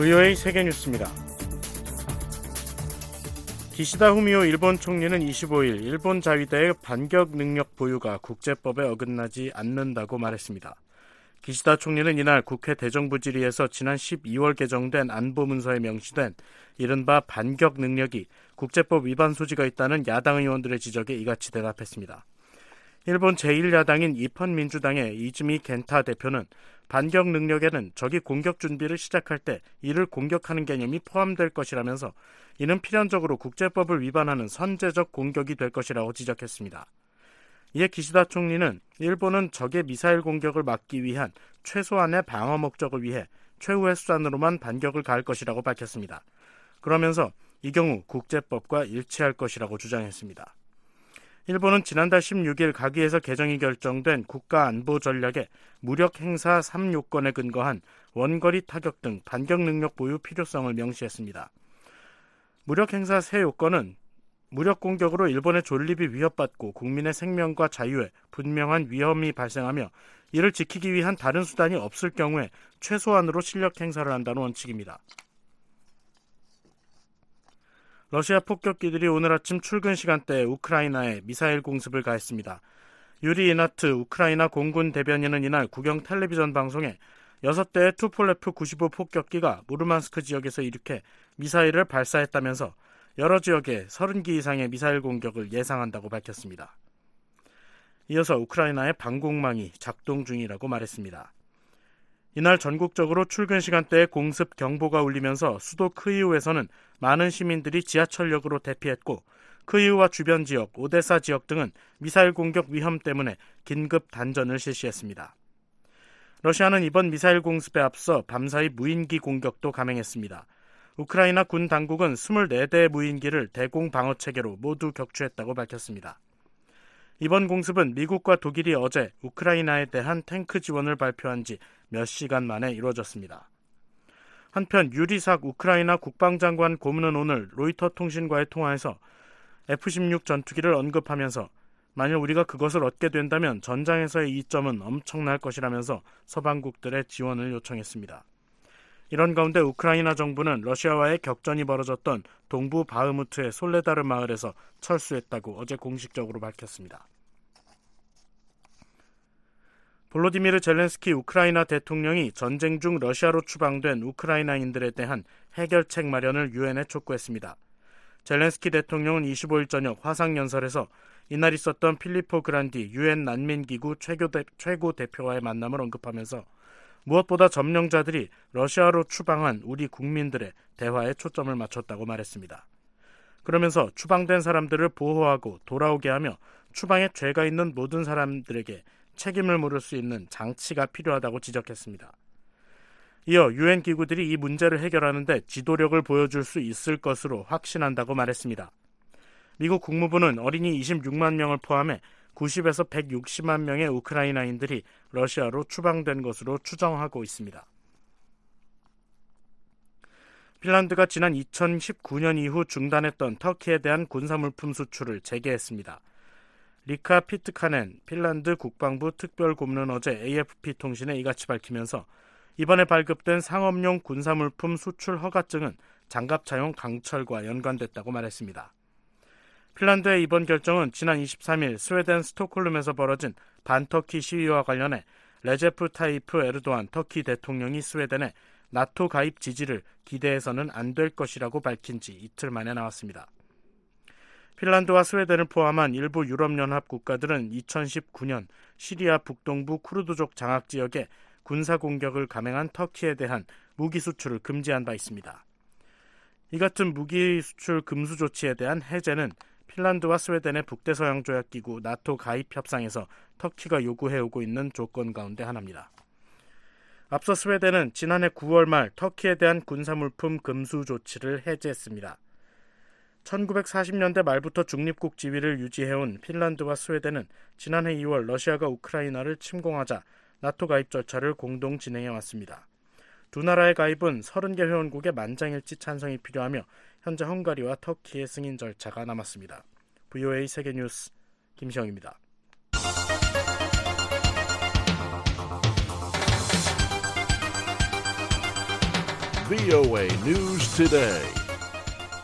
VOA 세계뉴스입니다. 기시다 후미오 일본 총리는 25일 일본 자위대의 반격 능력 보유가 국제법에 어긋나지 않는다고 말했습니다. 기시다 총리는 이날 국회 대정부 질의에서 지난 12월 개정된 안보 문서에 명시된 이른바 반격 능력이 국제법 위반 소지가 있다는 야당 의원들의 지적에 이같이 대답했습니다. 일본 제1야당인 이펀민주당의 이즈미 겐타 대표는 반격 능력에는 적이 공격 준비를 시작할 때 이를 공격하는 개념이 포함될 것이라면서 이는 필연적으로 국제법을 위반하는 선제적 공격이 될 것이라고 지적했습니다. 이에 기시다 총리는 일본은 적의 미사일 공격을 막기 위한 최소한의 방어 목적을 위해 최후의 수단으로만 반격을 가할 것이라고 밝혔습니다. 그러면서 이 경우 국제법과 일치할 것이라고 주장했습니다. 일본은 지난달 16일 가기에서 개정이 결정된 국가안보 전략의 무력 행사 3요건에 근거한 원거리 타격 등 반격 능력 보유 필요성을 명시했습니다. 무력 행사 세 요건은 무력 공격으로 일본의 존립이 위협받고 국민의 생명과 자유에 분명한 위험이 발생하며 이를 지키기 위한 다른 수단이 없을 경우에 최소한으로 실력 행사를 한다는 원칙입니다. 러시아 폭격기들이 오늘 아침 출근 시간대에 우크라이나에 미사일 공습을 가했습니다. 유리 이나트 우크라이나 공군 대변인은 이날 국영 텔레비전 방송에 6대의 투폴레프 95 폭격기가 무르만스크 지역에서 이륙해 미사일을 발사했다면서 여러 지역에 30기 이상의 미사일 공격을 예상한다고 밝혔습니다. 이어서 우크라이나의 방공망이 작동 중이라고 말했습니다. 이날 전국적으로 출근 시간대에 공습 경보가 울리면서 수도 크이우에서는 많은 시민들이 지하철역으로 대피했고 크이우와 주변 지역, 오데사 지역 등은 미사일 공격 위험 때문에 긴급 단전을 실시했습니다. 러시아는 이번 미사일 공습에 앞서 밤사이 무인기 공격도 감행했습니다. 우크라이나 군 당국은 24대의 무인기를 대공 방어 체계로 모두 격추했다고 밝혔습니다. 이번 공습은 미국과 독일이 어제 우크라이나에 대한 탱크 지원을 발표한 지 몇 시간 만에 이루어졌습니다. 한편 유리삭 우크라이나 국방장관 고문은 오늘 로이터 통신과의 통화에서 F-16 전투기를 언급하면서 만일 우리가 그것을 얻게 된다면 전장에서의 이점은 엄청날 것이라면서 서방국들의 지원을 요청했습니다. 이런 가운데 우크라이나 정부는 러시아와의 격전이 벌어졌던 동부 바흐무트의 솔레다르 마을에서 철수했다고 어제 공식적으로 밝혔습니다. 볼로디미르 젤렌스키 우크라이나 대통령이 전쟁 중 러시아로 추방된 우크라이나인들에 대한 해결책 마련을 유엔에 촉구했습니다. 젤렌스키 대통령은 25일 저녁 화상연설에서 이날 있었던 필리포 그란디 유엔 난민기구 최고 대표와의 만남을 언급하면서 무엇보다 점령자들이 러시아로 추방한 우리 국민들의 대화에 초점을 맞췄다고 말했습니다. 그러면서 추방된 사람들을 보호하고 돌아오게 하며 추방에 죄가 있는 모든 사람들에게 책임을 물을 수 있는 장치가 필요하다고 지적했습니다. 이어 유엔 기구들이 이 문제를 해결하는데 지도력을 보여줄 수 있을 것으로 확신한다고 말했습니다. 미국 국무부는 어린이 26만 명을 포함해 90에서 160만 명의 우크라이나인들이 러시아로 추방된 것으로 추정하고 있습니다. 핀란드가 지난 2019년 이후 중단했던 터키에 대한 군사물품 수출을 재개했습니다. 리카 피트카넨 핀란드 국방부 특별 고문은 어제 AFP 통신에 이같이 밝히면서 이번에 발급된 상업용 군사물품 수출 허가증은 장갑 차용 강철과 연관됐다고 말했습니다. 핀란드의 이번 결정은 지난 23일 스웨덴 스톡홀름에서 벌어진 반터키 시위와 관련해 레제프 타이프 에르도안 터키 대통령이 스웨덴에 나토 가입 지지를 기대해서는 안 될 것이라고 밝힌 지 이틀 만에 나왔습니다. 핀란드와 스웨덴을 포함한 일부 유럽연합 국가들은 2019년 시리아 북동부 쿠르드족 장악 지역에 군사 공격을 감행한 터키에 대한 무기 수출을 금지한 바 있습니다. 이 같은 무기 수출 금수 조치에 대한 해제는 핀란드와 스웨덴의 북대서양 조약 기구 나토 가입 협상에서 터키가 요구해 오고 있는 조건 가운데 하나입니다. 앞서 스웨덴은 지난해 9월 말 터키에 대한 군사물품 금수 조치를 해제했습니다. 1940년대 말부터 중립국 지위를 유지해온 핀란드와 스웨덴은 지난해 2월 러시아가 우크라이나를 침공하자 나토 가입 절차를 공동 진행해 왔습니다. 두 나라의 가입은 30개 회원국의 만장일치 찬성이 필요하며 현재 헝가리와 터키의 승인 절차가 남았습니다. VOA 세계뉴스 김시영입니다. VOA News Today.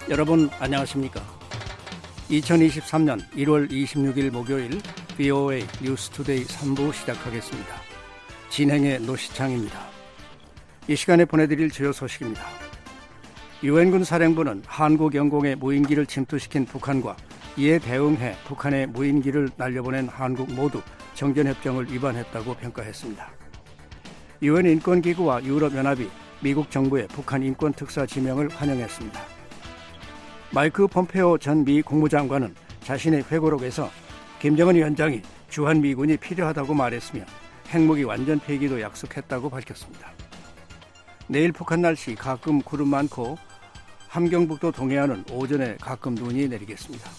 여러분 안녕하십니까? 2023년 1월 26일 목요일 VOA 뉴스 투데이 3부 시작하겠습니다. 진행의 노시창입니다. 이 시간에 보내드릴 주요 소식입니다. 유엔군 사령부는 한국 영공에 무인기를 침투시킨 북한과 이에 대응해 북한의 무인기를 날려보낸 한국 모두 정전협정을 위반했다고 평가했습니다. 유엔 인권기구와 유럽연합이 미국 정부의 북한 인권 특사 지명을 환영했습니다. 마이크 폼페오 전 미 국무장관은 자신의 회고록에서 김정은 위원장이 주한 미군이 필요하다고 말했으며 핵무기 완전 폐기도 약속했다고 밝혔습니다. 내일 북한 날씨 가끔 구름 많고 함경북도 동해안은 오전에 가끔 눈이 내리겠습니다.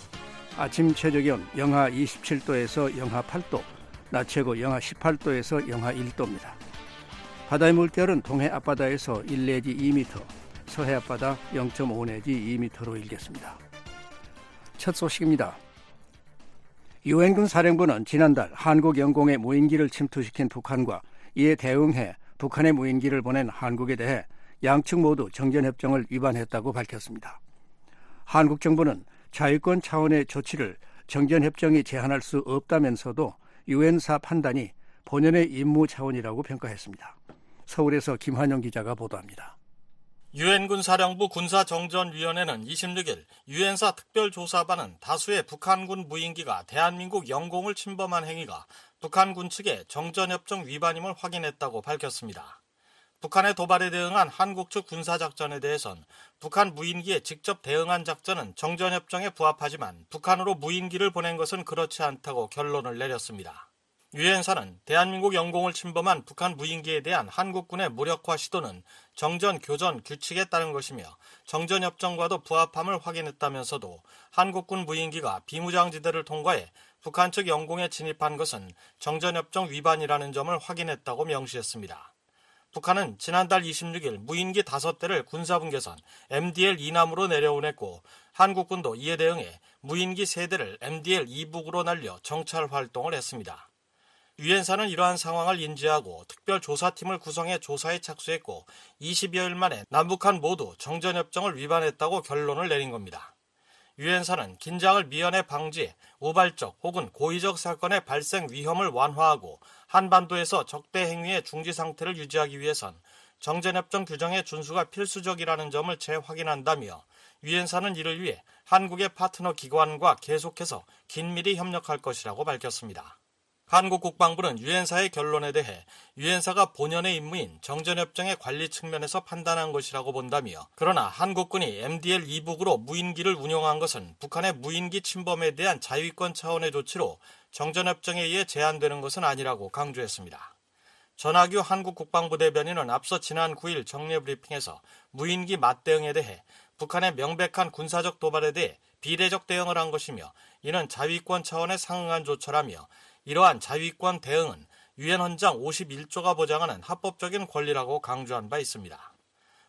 아침 최저기온 영하 27도에서 영하 8도, 낮 최고 영하 18도에서 영하 1도입니다. 바다의 물결은 동해 앞바다에서 1 내지 2m, 서해 앞바다 0.5 내지 2m로 일겠습니다. 첫 소식입니다. 유엔군 사령부는 지난달 한국 영공의 무인기를 침투시킨 북한과 이에 대응해 북한의 무인기를 보낸 한국에 대해 양측 모두 정전협정을 위반했다고 밝혔습니다. 한국 정부는 자유권 차원의 조치를 정전협정이 제한할 수 없다면서도 유엔사 판단이 본연의 임무 차원이라고 평가했습니다. 서울에서 김환영 기자가 보도합니다. 유엔군 사령부 군사정전위원회는 26일 유엔사 특별조사반은 다수의 북한군 무인기가 대한민국 영공을 침범한 행위가 북한군 측의 정전협정 위반임을 확인했다고 밝혔습니다. 북한의 도발에 대응한 한국 측 군사작전에 대해선 북한 무인기에 직접 대응한 작전은 정전협정에 부합하지만 북한으로 무인기를 보낸 것은 그렇지 않다고 결론을 내렸습니다. 유엔사는 대한민국 영공을 침범한 북한 무인기에 대한 한국군의 무력화 시도는 정전 교전 규칙에 따른 것이며 정전 협정과도 부합함을 확인했다면서도 한국군 무인기가 비무장지대를 통과해 북한 측 영공에 진입한 것은 정전 협정 위반이라는 점을 확인했다고 명시했습니다. 북한은 지난달 26일 무인기 5대를 군사분계선 MDL 이남으로 내려오냈고 한국군도 이에 대응해 무인기 3대를 MDL 이북으로 날려 정찰 활동을 했습니다. 유엔사는 이러한 상황을 인지하고 특별 조사팀을 구성해 조사에 착수했고 20여일 만에 남북한 모두 정전협정을 위반했다고 결론을 내린 겁니다. 유엔사는 긴장을 미연에 방지해 우발적 혹은 고의적 사건의 발생 위험을 완화하고 한반도에서 적대 행위의 중지 상태를 유지하기 위해선 정전협정 규정의 준수가 필수적이라는 점을 재확인한다며 유엔사는 이를 위해 한국의 파트너 기관과 계속해서 긴밀히 협력할 것이라고 밝혔습니다. 한국 국방부는 유엔사의 결론에 대해 유엔사가 본연의 임무인 정전협정의 관리 측면에서 판단한 것이라고 본다며 그러나 한국군이 MDL 이북으로 무인기를 운용한 것은 북한의 무인기 침범에 대한 자위권 차원의 조치로 정전협정에 의해 제한되는 것은 아니라고 강조했습니다. 전하규 한국 국방부 대변인은 앞서 지난 9일 정례 브리핑에서 무인기 맞대응에 대해 북한의 명백한 군사적 도발에 대해 비례적 대응을 한 것이며 이는 자위권 차원의 상응한 조처라며 이러한 자위권 대응은 유엔 헌장 51조가 보장하는 합법적인 권리라고 강조한 바 있습니다.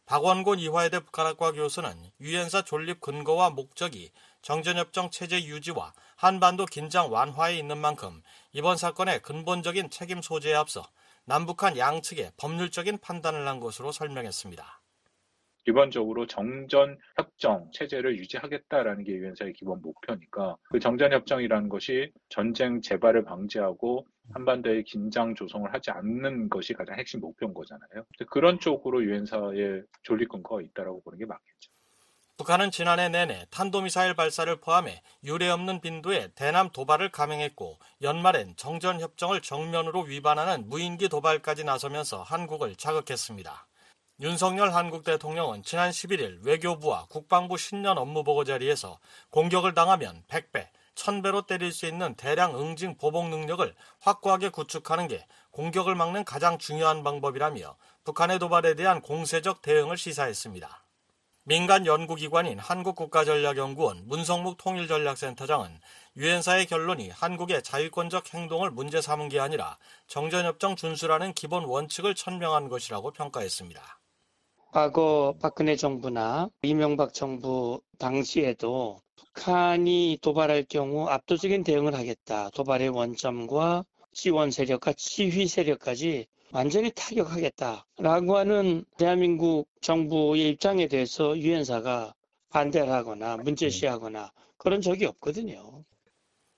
박원곤 이화여대 북한학과 교수는 유엔사 존립 근거와 목적이 정전협정 체제 유지와 한반도 긴장 완화에 있는 만큼 이번 사건의 근본적인 책임 소재에 앞서 남북한 양측의 법률적인 판단을 한 것으로 설명했습니다. 기본적으로 정전 협정 체제를 유지하겠다라는 게 유엔사의 기본 목표니까 그 정전 협정이라는 것이 전쟁 재발을 방지하고 한반도의 긴장 조성을 하지 않는 것이 가장 핵심 목표인 거잖아요. 그런 쪽으로 유엔사의 존립 근거가 있다라고 보는 게 맞겠죠. 북한은 지난해 내내 탄도미사일 발사를 포함해 유례 없는 빈도의 대남 도발을 감행했고 연말엔 정전협정을 정면으로 위반하는 무인기 도발까지 나서면서 한국을 자극했습니다. 윤석열 한국 대통령은 지난 11일 외교부와 국방부 신년 업무보고 자리에서 공격을 당하면 100배, 1000배로 때릴 수 있는 대량 응징 보복 능력을 확고하게 구축하는 게 공격을 막는 가장 중요한 방법이라며 북한의 도발에 대한 공세적 대응을 시사했습니다. 민간 연구기관인 한국국가전략연구원 문성묵 통일전략센터장은 유엔사의 결론이 한국의 자유권적 행동을 문제 삼은 게 아니라 정전협정 준수라는 기본 원칙을 천명한 것이라고 평가했습니다. 과거 박근혜 정부나 이명박 정부 당시에도 북한이 도발할 경우 압도적인 대응을 하겠다. 도발의 원점과 지원 세력과 지휘 세력까지 완전히 타격하겠다라고 하는 대한민국 정부의 입장에 대해서 유엔사가 반대를 하거나 문제시하거나 그런 적이 없거든요.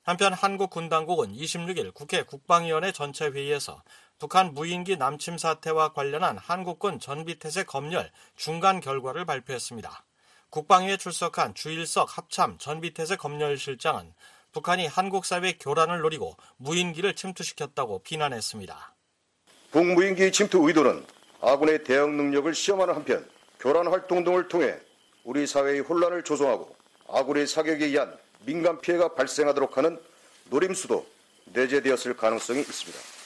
한편 한국 군 당국은 26일 국회 국방위원회 전체 회의에서 북한 무인기 남침 사태와 관련한 한국군 전비태세 검열 중간 결과를 발표했습니다. 국방위에 출석한 주일석 합참 전비태세 검열실장은 북한이 한국 사회 교란을 노리고 무인기를 침투시켰다고 비난했습니다. 북무인기 침투 의도는 아군의 대응 능력을 시험하는 한편 교란 활동 등을 통해 우리 사회의 혼란을 조성하고 아군의 사격에 의한 민간 피해가 발생하도록 하는 노림수도 내재되었을 가능성이 있습니다.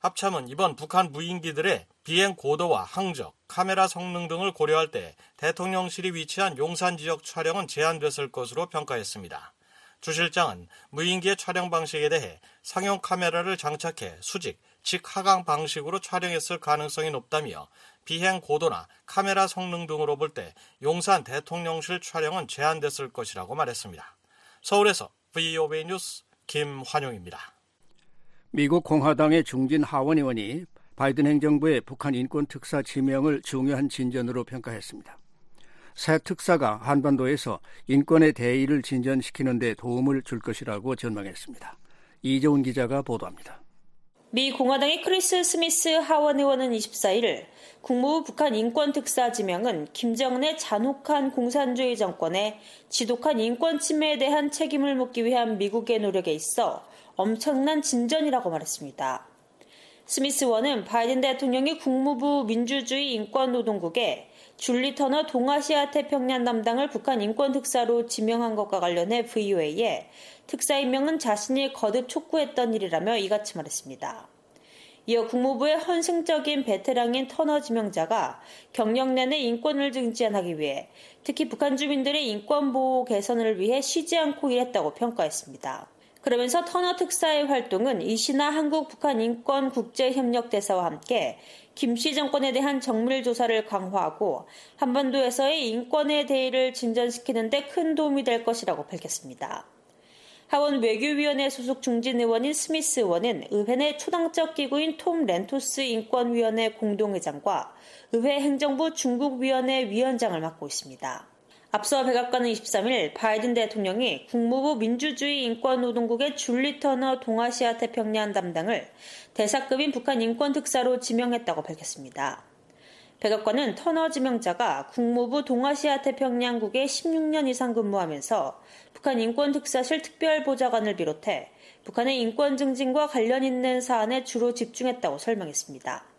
합참은 이번 북한 무인기들의 비행 고도와 항적, 카메라 성능 등을 고려할 때 대통령실이 위치한 용산 지역 촬영은 제한됐을 것으로 평가했습니다. 주 실장은 무인기의 촬영 방식에 대해 상용 카메라를 장착해 수직, 직하강 방식으로 촬영했을 가능성이 높다며 비행 고도나 카메라 성능 등으로 볼 때 용산 대통령실 촬영은 제한됐을 것이라고 말했습니다. 서울에서 VOA 뉴스 김환용입니다. 미국 공화당의 중진 하원 의원이 바이든 행정부의 북한 인권 특사 지명을 중요한 진전으로 평가했습니다. 새 특사가 한반도에서 인권의 대의를 진전시키는 데 도움을 줄 것이라고 전망했습니다. 이재훈 기자가 보도합니다. 미 공화당의 크리스 스미스 하원 의원은 24일 국무부 북한 인권 특사 지명은 김정은의 잔혹한 공산주의 정권의 지독한 인권 침해에 대한 책임을 묻기 위한 미국의 노력에 있어 엄청난 진전이라고 말했습니다. 스미스 의원은 바이든 대통령이 국무부 민주주의 인권노동국에 줄리 터너 동아시아 태평양 담당을 북한 인권 특사로 지명한 것과 관련해 VOA에 특사 임명은 자신이 거듭 촉구했던 일이라며 이같이 말했습니다. 이어 국무부의 헌승적인 베테랑인 터너 지명자가 경력 내내 인권을 증진하기 위해 특히 북한 주민들의 인권 보호 개선을 위해 쉬지 않고 일했다고 평가했습니다. 그러면서 터너 특사의 활동은 이시나 한국 북한 인권 국제 협력 대사와 함께 김씨 정권에 대한 정밀 조사를 강화하고 한반도에서의 인권의 대의를 진전시키는 데 큰 도움이 될 것이라고 밝혔습니다. 하원 외교위원회 소속 중진 의원인 스미스 의원은 의회 내 초당적 기구인 톰 렌토스 인권위원회 공동의장과 의회 행정부 중국위원회 위원장을 맡고 있습니다. 앞서 백악관은 23일 바이든 대통령이 국무부 민주주의 인권노동국의 줄리 터너 동아시아 태평양 담당을 대사급인 북한 인권특사로 지명했다고 밝혔습니다. 백악관은 터너 지명자가 국무부 동아시아 태평양국에 16년 이상 근무하면서 북한 인권특사실 특별보좌관을 비롯해 북한의 인권 증진과 관련 있는 사안에 주로 집중했다고 설명했습니다.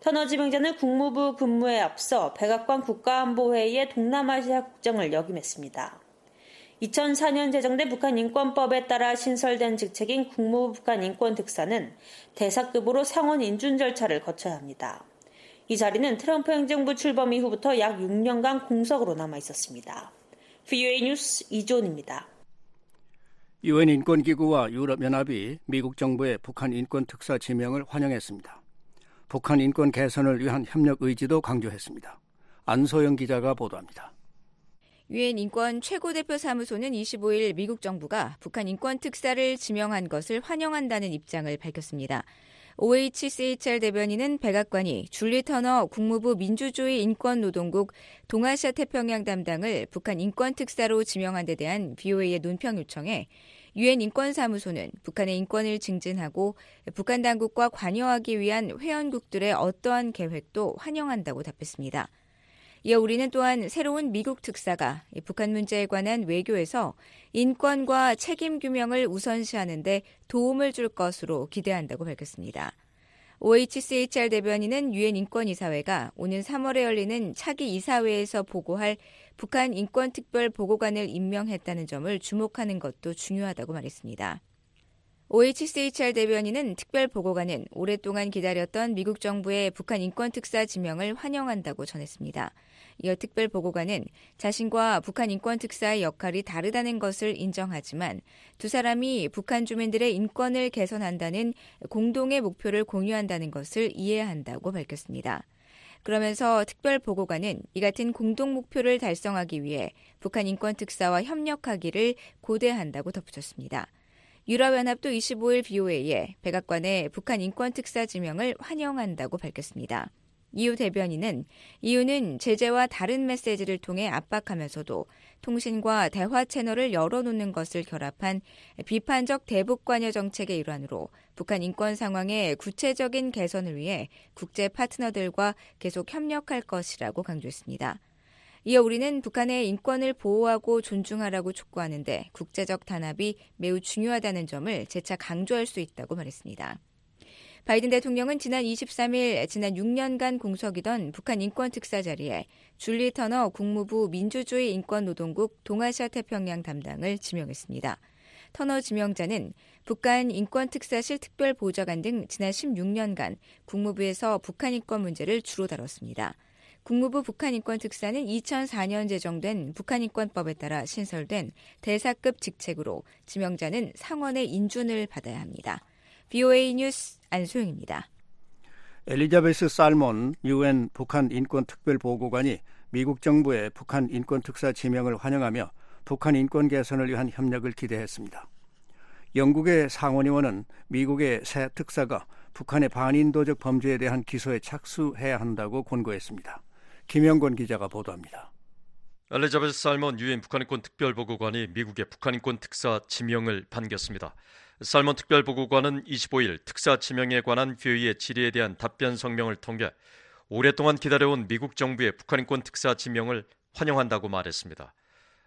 터너 지명자는 국무부 근무에 앞서 백악관 국가안보회의의 동남아시아 국정을 역임했습니다. 2004년 제정된 북한 인권법에 따라 신설된 직책인 국무부 북한 인권특사는 대사급으로 상원 인준 절차를 거쳐야 합니다. 이 자리는 트럼프 행정부 출범 이후부터 약 6년간 공석으로 남아 있었습니다. VOA 뉴스 이존입니다. 유엔 인권기구와 유럽연합이 미국 정부의 북한 인권 특사 지명을 환영했습니다. 북한 인권 개선을 위한 협력 의지도 강조했습니다. 안소영 기자가 보도합니다. 유엔 인권 최고대표 사무소는 25일 미국 정부가 북한 인권 특사를 지명한 것을 환영한다는 입장을 밝혔습니다. OHCHR 대변인은 백악관이 줄리 터너 국무부 민주주의 인권노동국 동아시아 태평양 담당을 북한 인권 특사로 지명한 데 대한 BOA의 논평 요청에 유엔 인권사무소는 북한의 인권을 증진하고 북한 당국과 관여하기 위한 회원국들의 어떠한 계획도 환영한다고 답했습니다. 이어 우리는 또한 새로운 미국 특사가 북한 문제에 관한 외교에서 인권과 책임 규명을 우선시하는데 도움을 줄 것으로 기대한다고 밝혔습니다. OHCHR 대변인은 유엔 인권이사회가 오는 3월에 열리는 차기 이사회에서 보고할 북한 인권특별 보고관을 임명했다는 점을 주목하는 것도 중요하다고 말했습니다. OHCHR 대변인은 특별 보고관은 오랫동안 기다렸던 미국 정부의 북한 인권 특사 지명을 환영한다고 전했습니다. 이어 특별 보고관은 자신과 북한 인권특사의 역할이 다르다는 것을 인정하지만 두 사람이 북한 주민들의 인권을 개선한다는 공동의 목표를 공유한다는 것을 이해한다고 밝혔습니다. 그러면서 특별 보고관은 이 같은 공동 목표를 달성하기 위해 북한 인권 특사와 협력하기를 고대한다고 덧붙였습니다. 유럽연합도 25일 BOA에 백악관의 북한 인권특사 지명을 환영한다고 밝혔습니다. 이유 대변인은 이유는 제재와 다른 메시지를 통해 압박하면서도 통신과 대화 채널을 열어놓는 것을 결합한 비판적 대북 관여 정책의 일환으로 북한 인권 상황의 구체적인 개선을 위해 국제 파트너들과 계속 협력할 것이라고 강조했습니다. 이어 우리는 북한의 인권을 보호하고 존중하라고 촉구하는데 국제적 단합이 매우 중요하다는 점을 재차 강조할 수 있다고 말했습니다. 바이든 대통령은 지난 23일 지난 6년간 공석이던 북한 인권 특사 자리에 줄리 터너 국무부 민주주의 인권노동국 동아시아 태평양 담당을 지명했습니다. 터너 지명자는 북한 인권특사실 특별보좌관 등 지난 16년간 국무부에서 북한 인권 문제를 주로 다뤘습니다. 국무부 북한인권특사는 2004년 제정된 북한인권법에 따라 신설된 대사급 직책으로 지명자는 상원의 인준을 받아야 합니다. BOA 뉴스 안소영입니다. 엘리자베스 살몬 유엔 북한 인권 특별 보고관이 미국 정부의 북한 인권 특사 지명을 환영하며 북한 인권 개선을 위한 협력을 기대했습니다. 영국의 상원의원은 미국의 새 특사가 북한의 반인도적 범죄에 대한 기소에 착수해야 한다고 권고했습니다. 김영권 기자가 보도합니다. 엘리자베스 살몬 유엔 북한인권 특별보고관이 미국의 북한인권 특사 지명을 반겼습니다. 살몬 특별보고관은 25일 특사 지명에 관한 회의의 질의에 대한 답변 성명을 통해 오랫동안 기다려온 미국 정부의 북한인권 특사 지명을 환영한다고 말했습니다.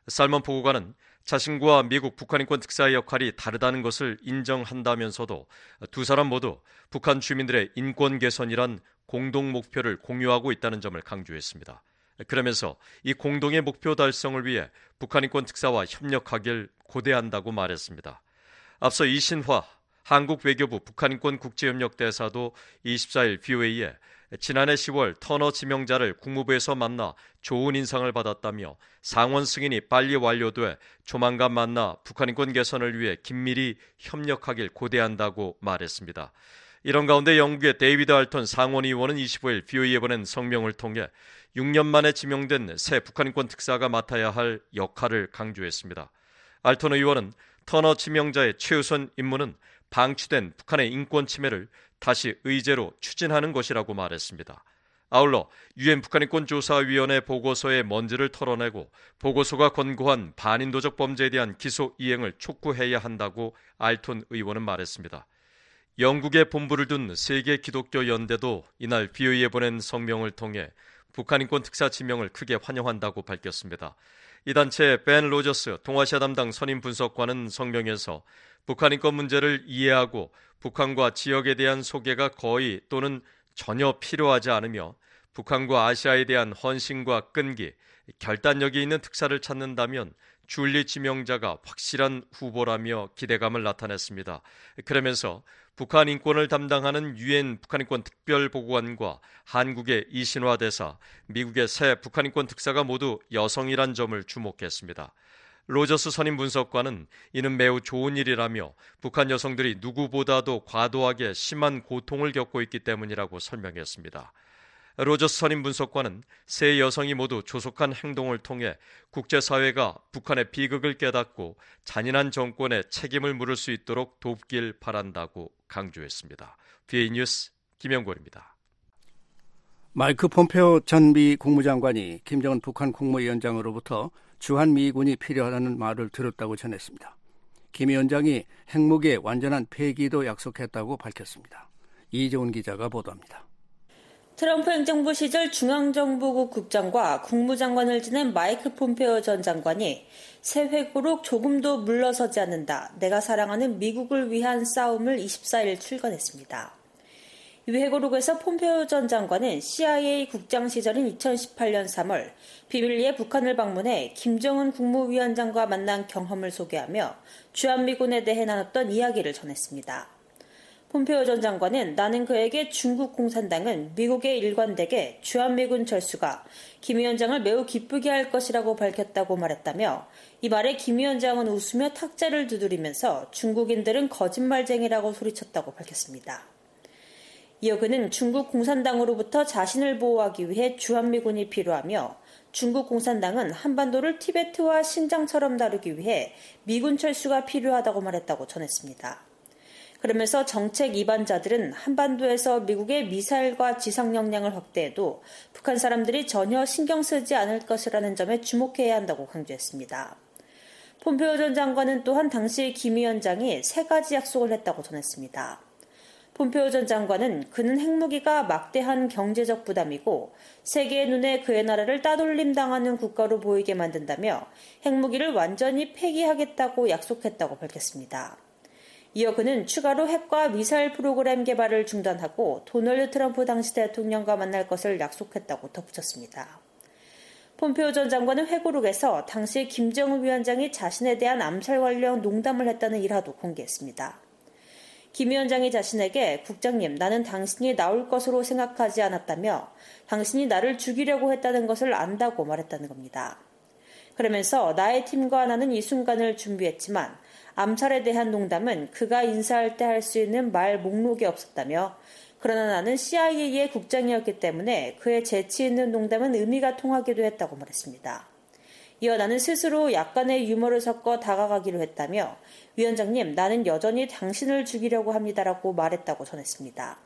살몬 보고관은 자신과 미국 북한인권 특사의 역할이 다르다는 것을 인정한다면서도 두 사람 모두 북한 주민들의 인권 개선이란 공동 목표를 공유하고 있다는 점을 강조했습니다. 그러면서 이 공동의 목표 달성을 위해 북한인권 특사와 협력하길 고대한다고 말했습니다. 앞서 이신화 한국 외교부 북한인권 국제협력대사도 24일 VOA에 지난해 10월 터너 지명자를 국무부에서 만나 좋은 인상을 받았다며 상원 승인이 빨리 완료돼 조만간 만나 북한인권 개선을 위해 긴밀히 협력하길 고대한다고 말했습니다. 이런 가운데 영국의 데이비드 알턴 상원 의원은 25일 VOA에 보낸 성명을 통해 6년 만에 지명된 새 북한인권 특사가 맡아야 할 역할을 강조했습니다. 알턴 의원은 터너 지명자의 최우선 임무는 방치된 북한의 인권 침해를 다시 의제로 추진하는 것이라고 말했습니다. 아울러 유엔 북한인권 조사위원회 보고서의 먼지를 털어내고 보고서가 권고한 반인도적 범죄에 대한 기소 이행을 촉구해야 한다고 알톤 의원은 말했습니다. 영국의 본부를 둔 세계 기독교 연대도 이날 비의에 보낸 성명을 통해 북한인권 특사 지명을 크게 환영한다고 밝혔습니다. 이 단체 벤 로저스 동아시아 담당 선임 분석관은 성명에서 북한 인권 문제를 이해하고 북한과 지역에 대한 소개가 거의 또는 전혀 필요하지 않으며 북한과 아시아에 대한 헌신과 끈기, 결단력이 있는 특사를 찾는다면 줄리 지명자가 확실한 후보라며 기대감을 나타냈습니다. 그러면서 북한 인권을 담당하는 유엔 북한 인권 특별 보고관과 한국의 이신화 대사, 미국의 새 북한 인권 특사가 모두 여성이란 점을 주목했습니다. 로저스 선임 분석관은 이는 매우 좋은 일이라며 북한 여성들이 누구보다도 과도하게 심한 고통을 겪고 있기 때문이라고 설명했습니다. 로저스 선임 분석관은 세 여성이 모두 조속한 행동을 통해 국제사회가 북한의 비극을 깨닫고 잔인한 정권에 책임을 물을 수 있도록 돕길 바란다고 강조했습니다. BA 뉴스 김영권입니다. 마이크 폼페오 전 미 국무장관이 김정은 북한 국무위원장으로부터 주한 미군이 필요하다는 말을 들었다고 전했습니다. 김 위원장이 핵무기의 완전한 폐기도 약속했다고 밝혔습니다. 이재훈 기자가 보도합니다. 트럼프 행정부 시절 중앙정보국 국장과 국무장관을 지낸 마이크 폼페오 전 장관이 새 회고록 조금도 물러서지 않는다. 내가 사랑하는 미국을 위한 싸움을 24일 출간했습니다. 이 회고록에서 폼페오 전 장관은 CIA 국장 시절인 2018년 3월 비밀리에 북한을 방문해 김정은 국무위원장과 만난 경험을 소개하며 주한미군에 대해 나눴던 이야기를 전했습니다. 폼페오 전 장관은 나는 그에게 중국 공산당은 미국의 일관되게 주한미군 철수가 김 위원장을 매우 기쁘게 할 것이라고 밝혔다고 말했다며 이 말에 김 위원장은 웃으며 탁자를 두드리면서 중국인들은 거짓말쟁이라고 소리쳤다고 밝혔습니다. 이어 그는 중국 공산당으로부터 자신을 보호하기 위해 주한미군이 필요하며 중국 공산당은 한반도를 티베트와 신장처럼 다루기 위해 미군 철수가 필요하다고 말했다고 전했습니다. 그러면서 정책 이반자들은 한반도에서 미국의 미사일과 지상 역량을 확대해도 북한 사람들이 전혀 신경 쓰지 않을 것이라는 점에 주목해야 한다고 강조했습니다. 폼페오 전 장관은 또한 당시 김 위원장이 세 가지 약속을 했다고 전했습니다. 폼페오 전 장관은 그는 핵무기가 막대한 경제적 부담이고 세계의 눈에 그의 나라를 따돌림 당하는 국가로 보이게 만든다며 핵무기를 완전히 폐기하겠다고 약속했다고 밝혔습니다. 이어 그는 추가로 핵과 미사일 프로그램 개발을 중단하고 도널드 트럼프 당시 대통령과 만날 것을 약속했다고 덧붙였습니다. 폼페오 전 장관은 회고록에서 당시 김정은 위원장이 자신에 대한 암살 관련 농담을 했다는 일화도 공개했습니다. 김 위원장이 자신에게 국장님, 나는 당신이 나올 것으로 생각하지 않았다며 당신이 나를 죽이려고 했다는 것을 안다고 말했다는 겁니다. 그러면서 나의 팀과 나는 이 순간을 준비했지만 암살에 대한 농담은 그가 인사할 때 할 수 있는 말 목록이 없었다며 그러나 나는 CIA의 국장이었기 때문에 그의 재치 있는 농담은 의미가 통하기도 했다고 말했습니다. 이어 나는 스스로 약간의 유머를 섞어 다가가기로 했다며 위원장님 나는 여전히 당신을 죽이려고 합니다라고 말했다고 전했습니다.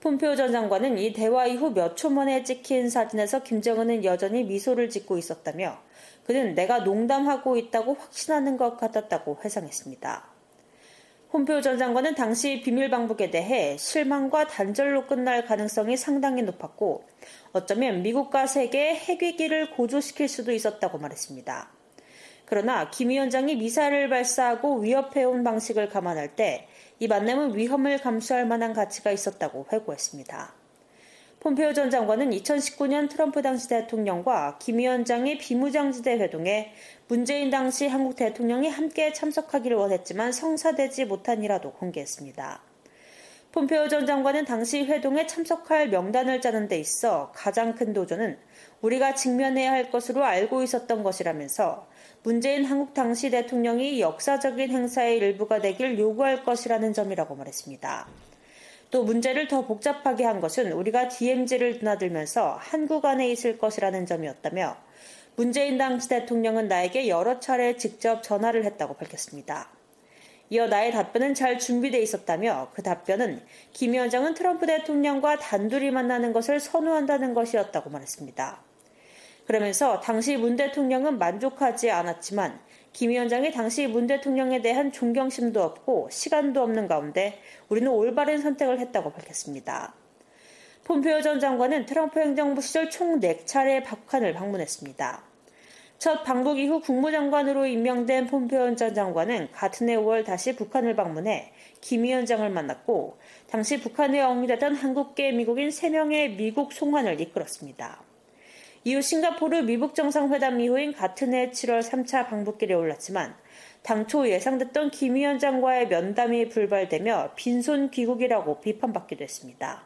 폼페오 전 장관은 이 대화 이후 몇 초 만에 찍힌 사진에서 김정은은 여전히 미소를 짓고 있었다며 그는 내가 농담하고 있다고 확신하는 것 같았다고 회상했습니다. 홈페오 전 장관은 당시 비밀 방북에 대해 실망과 단절로 끝날 가능성이 상당히 높았고 어쩌면 미국과 세계의 핵위기를 고조시킬 수도 있었다고 말했습니다. 그러나 김 위원장이 미사일을 발사하고 위협해온 방식을 감안할 때 이 만남은 위험을 감수할 만한 가치가 있었다고 회고했습니다. 폼페오 전 장관은 2019년 트럼프 당시 대통령과 김 위원장의 비무장지대 회동에 문재인 당시 한국 대통령이 함께 참석하기를 원했지만 성사되지 못한 이라도 공개했습니다. 폼페오 전 장관은 당시 회동에 참석할 명단을 짜는 데 있어 가장 큰 도전은 우리가 직면해야 할 것으로 알고 있었던 것이라면서 문재인 한국 당시 대통령이 역사적인 행사의 일부가 되길 요구할 것이라는 점이라고 말했습니다. 또 문제를 더 복잡하게 한 것은 우리가 DMZ를 드나들면서 한국 안에 있을 것이라는 점이었다며 문재인 당시 대통령은 나에게 여러 차례 직접 전화를 했다고 밝혔습니다. 이어 나의 답변은 잘 준비되어 있었다며 그 답변은 김 위원장은 트럼프 대통령과 단둘이 만나는 것을 선호한다는 것이었다고 말했습니다. 그러면서 당시 문 대통령은 만족하지 않았지만 김 위원장이 당시 문 대통령에 대한 존경심도 없고 시간도 없는 가운데 우리는 올바른 선택을 했다고 밝혔습니다. 폼페오 전 장관은 트럼프 행정부 시절 총 4차례 북한을 방문했습니다. 첫 방북 이후 국무장관으로 임명된 폼페오 전 장관은 같은 해 5월 다시 북한을 방문해 김 위원장을 만났고 당시 북한에 엉리되던 한국계 미국인 3명의 미국 송환을 이끌었습니다. 이후 싱가포르 미북 정상회담 이후인 같은 해 7월 3차 방북길에 올랐지만 당초 예상됐던 김 위원장과의 면담이 불발되며 빈손 귀국이라고 비판받기도 했습니다.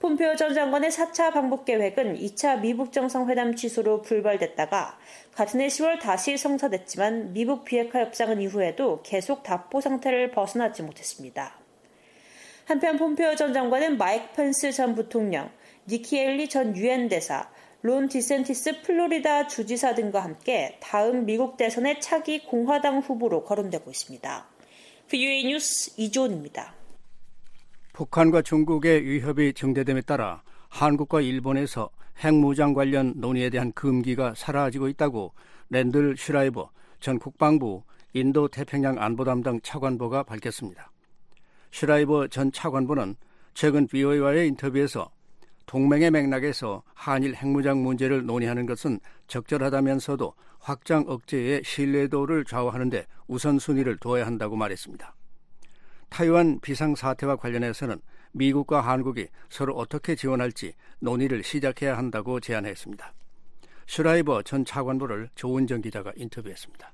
폼페오 전 장관의 4차 방북 계획은 2차 미북 정상회담 취소로 불발됐다가 같은 해 10월 다시 성사됐지만 미북 비핵화 협상은 이후에도 계속 답보 상태를 벗어나지 못했습니다. 한편 폼페오 전 장관은 마이크 펜스 전 부통령, 니키 헤일리 전 유엔 대사, 론 디샌티스 플로리다 주지사 등과 함께 다음 미국 대선의 차기 공화당 후보로 거론되고 있습니다. VOA 뉴스 이조은입니다. 북한과 중국의 위협이 증대됨에 따라 한국과 일본에서 핵무장 관련 논의에 대한 금기가 사라지고 있다고 랜들 슈라이버 전 국방부 인도 태평양 안보 담당 차관보가 밝혔습니다. 슈라이버 전 차관보는 최근 BOA와의 인터뷰에서 동맹의 맥락에서 한일 핵무장 문제를 논의하는 것은 적절하다면서도 확장 억제의 신뢰도를 좌우하는데 우선순위를 둬야 한다고 말했습니다. 타이완 비상 사태와 관련해서는 미국과 한국이 서로 어떻게 지원할지 논의를 시작해야 한다고 제안했습니다. 슈라이버 전 차관보를 조은정 기자가 인터뷰했습니다.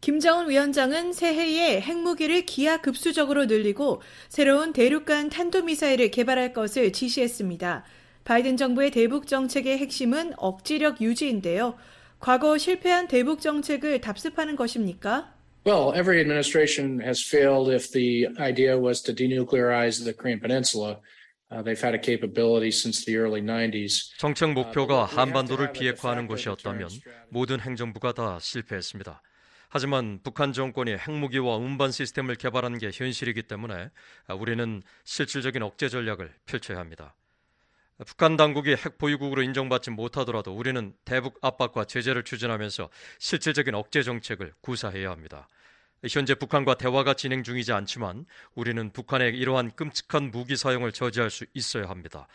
김정은 위원장은 새해에 핵무기를 기하급수적으로 늘리고 새로운 대륙간 탄도미사일을 개발할 것을 지시했습니다. 바이든 정부의 대북 정책의 핵심은 억지력 유지인데요. 과거 실패한 대북 정책을 답습하는 것입니까? Well, every administration has failed if the idea was to denuclearize the Korean Peninsula. Uh, they've had a capability since the early 90s. 정책 목표가 한반도를 비핵화하는 것이었다면 모든 행정부가 다 실패했습니다. 하지만 북한 정권이 핵무기와 운반 시스템을 개발한 게 현실이기 때문에 우리는 실질적인 억제 전략을 펼쳐야 합니다. 북한 당국이 핵 보유국으로 인정받지 못하더라도 우리는 대북 압박과 제재를 추진하면서 실질적인 억제 정책을 구사해야 합니다. 현재 북한과 대화가 진행 중이지 않지만 우리는 북한의 이러한 끔찍한 무기 사용을 저지할 수 있어야 합니다.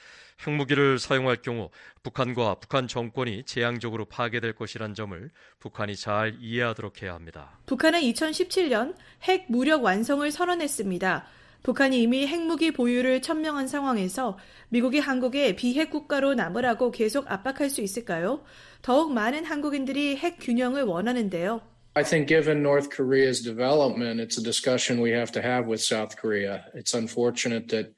핵무기를 사용할 경우 북한과 북한 정권이 재앙적으로 파괴될 것이란 점을 북한이 잘 이해하도록 해야 합니다. 북한은 2017년 핵 무력 완성을 선언했습니다. 북한이 이미 핵무기 보유를 천명한 상황에서 미국이 한국에 비핵 국가로 남으라고 계속 압박할 수 있을까요? 더욱 많은 한국인들이 핵 균형을 원하는데요. I think given North Korea's development, it's a discussion we have to have with South Korea. It's unfortunate that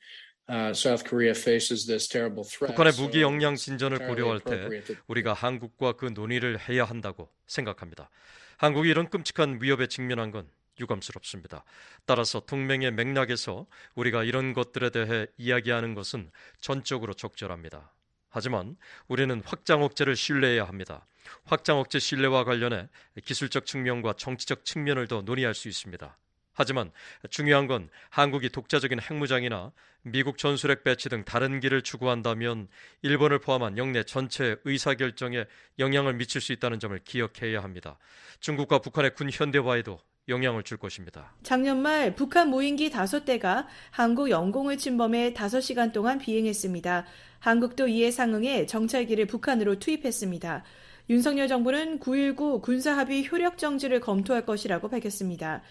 uh, South Korea faces this terrible threat. 북한의 무기 역량 진전을 고려할 때 우리가 한국과 그 논의를 해야 한다고 생각합니다. 한국이 이런 끔찍한 위협에 직면한 건 유감스럽습니다. 따라서 동맹의 맥락에서 우리가 이런 것들에 대해 이야기하는 것은 전적으로 적절합니다. 하지만 우리는 확장 억제를 신뢰해야 합니다. 확장 억제 신뢰와 관련해 기술적 측면과 정치적 측면을 더 논의할 수 있습니다. 하지만 중요한 건 한국이 독자적인 핵무장이나 미국 전술핵 배치 등 다른 길을 추구한다면 일본을 포함한 영내 전체 의사결정에 영향을 미칠 수 있다는 점을 기억해야 합니다. 중국과 북한의 군 현대화에도 영향을 줄 것입니다. 작년 말 북한 무인기 5대가 한국 영공을 침범해 5시간 동안 비행했습니다. 한국도 이에 상응해 정찰기를 북한으로 투입했습니다. 윤석열 정부는 9.19 군사합의 효력 정지를 검토할 것이라고 밝혔습니다.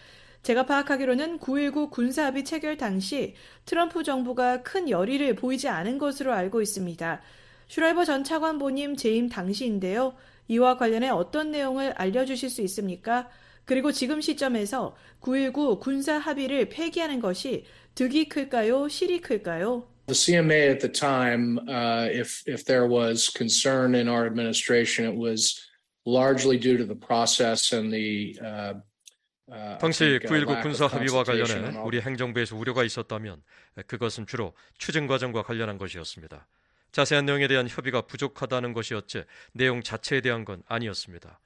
제가 파악하기로는 9.19 군사합의 체결 당시 트럼프 정부가 큰 열의를 보이지 않은 것으로 알고 있습니다. 슈라이버 전 차관보님 재임 당시인데요. 이와 관련해 어떤 내용을 알려주실 수 있습니까? 그리고 지금 시점에서 9.19 군사 합의를 폐기하는 것이 득이 클까요? 실이 클까요? The CMA at the time, uh, if if there was concern in our administration, it was largely due to the process and the uh, 당시 9.19 군사 합의와 관련해 우리 행정부에서 우려가 있었다면 그것은 주로 추진 과정과 관련한 것이었습니다. 자세한 내용에 대한 협의가 부족하다는 것이었지 내용 자체에 대한 건 아니었습니다.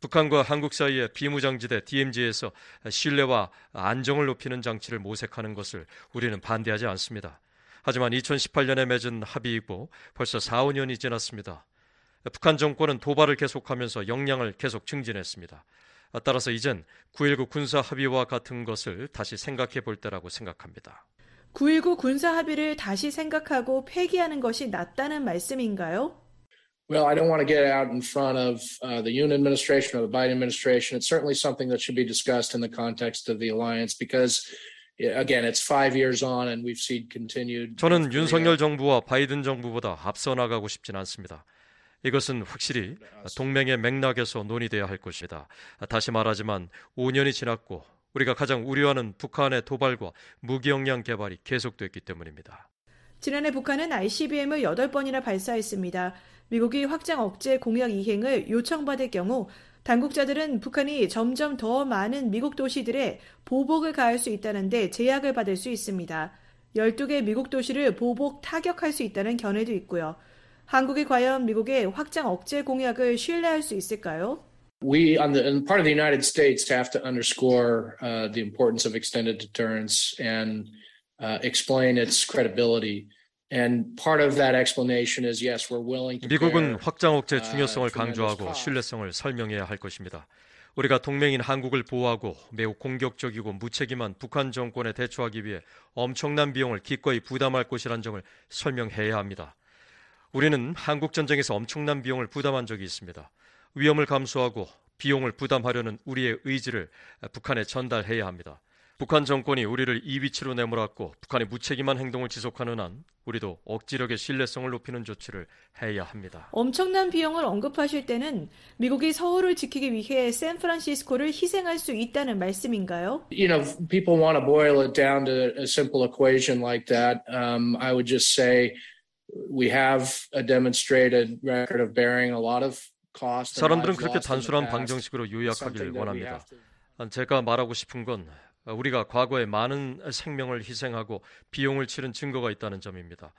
북한과 한국 사이의 비무장지대 DMZ에서 신뢰와 안정을 높이는 장치를 모색하는 것을 우리는 반대하지 않습니다. 하지만 2018년에 맺은 합의이고 벌써 4, 5년이 지났습니다. 북한 정권은 도발을 계속하면서 역량을 계속 증진했습니다. 따라서 이젠 9.19 군사 합의와 같은 것을 다시 생각해 볼 때라고 생각합니다. 9.19 군사 합의를 다시 생각하고 폐기하는 것이 낫다는 말씀인가요? Well, I don't want to get out in front of uh, the Yoon administration or the Biden administration. It's certainly something that should be discussed in the context of the alliance because, again, it's five years on and we've seen continued. 저는 윤석열 정부와 바이든 정부보다 앞서 나가고 싶진 않습니다. 이것은 확실히 동맹의 맥락에서 논의돼야 할 것이다. 다시 말하지만 5년이 지났고 우리가 가장 우려하는 북한의 도발과 무기 역량 개발이 계속됐기 때문입니다. 지난해 북한은 ICBM을 8번이나 발사했습니다. 미국이 확장 억제 공약 이행을 요청받을 경우 당국자들은 북한이 점점 더 많은 미국 도시들에 보복을 가할 수 있다는데 제약을 받을 수 있습니다. 12개 미국 도시를 보복 타격할 수 있다는 견해도 있고요. 한국이 과연 미국의 확장 억제 공약을 신뢰할 수 있을까요? We, on the on part of the United States, have to underscore uh, the importance of extended deterrence and uh, explain its credibility. And part of that explanation is yes, we're willing to. 미국은 확장 억제 중요성을 강조하고 신뢰성을 설명해야 할 것입니다. 우리가 동맹인 한국을 보호하고 매우 공격적이고 무책임한 북한 정권에 대처하기 위해 엄청난 비용을 기꺼이 부담할 것이란 점을 설명해야 합니다. 우리는 한국 전쟁에서 엄청난 비용을 부담한 적이 있습니다. 위험을 감수하고 비용을 부담하려는 우리의 의지를 북한에 전달해야 합니다. 북한 정권이 우리를 이 위치로 내몰았고 북한이 무책임한 행동을 지속하는 한 우리도 억지력의 신뢰성을 높이는 조치를 해야 합니다. 엄청난 비용을 언급하실 때는 미국이 서울을 지키기 위해 샌프란시스코를 희생할 수 있다는 말씀인가요? You know, people want to boil it down to a simple equation like that. Um, I would just say we have a demonstrated record of bearing a lot of 사람들은 그렇게 단순한 방정식으로 요약하기를 원합니다. 제가 말하고 싶은 건 우리가 과거에 많은 생명을 희생하고 비용을 치른 증거가 있다는 점입니다.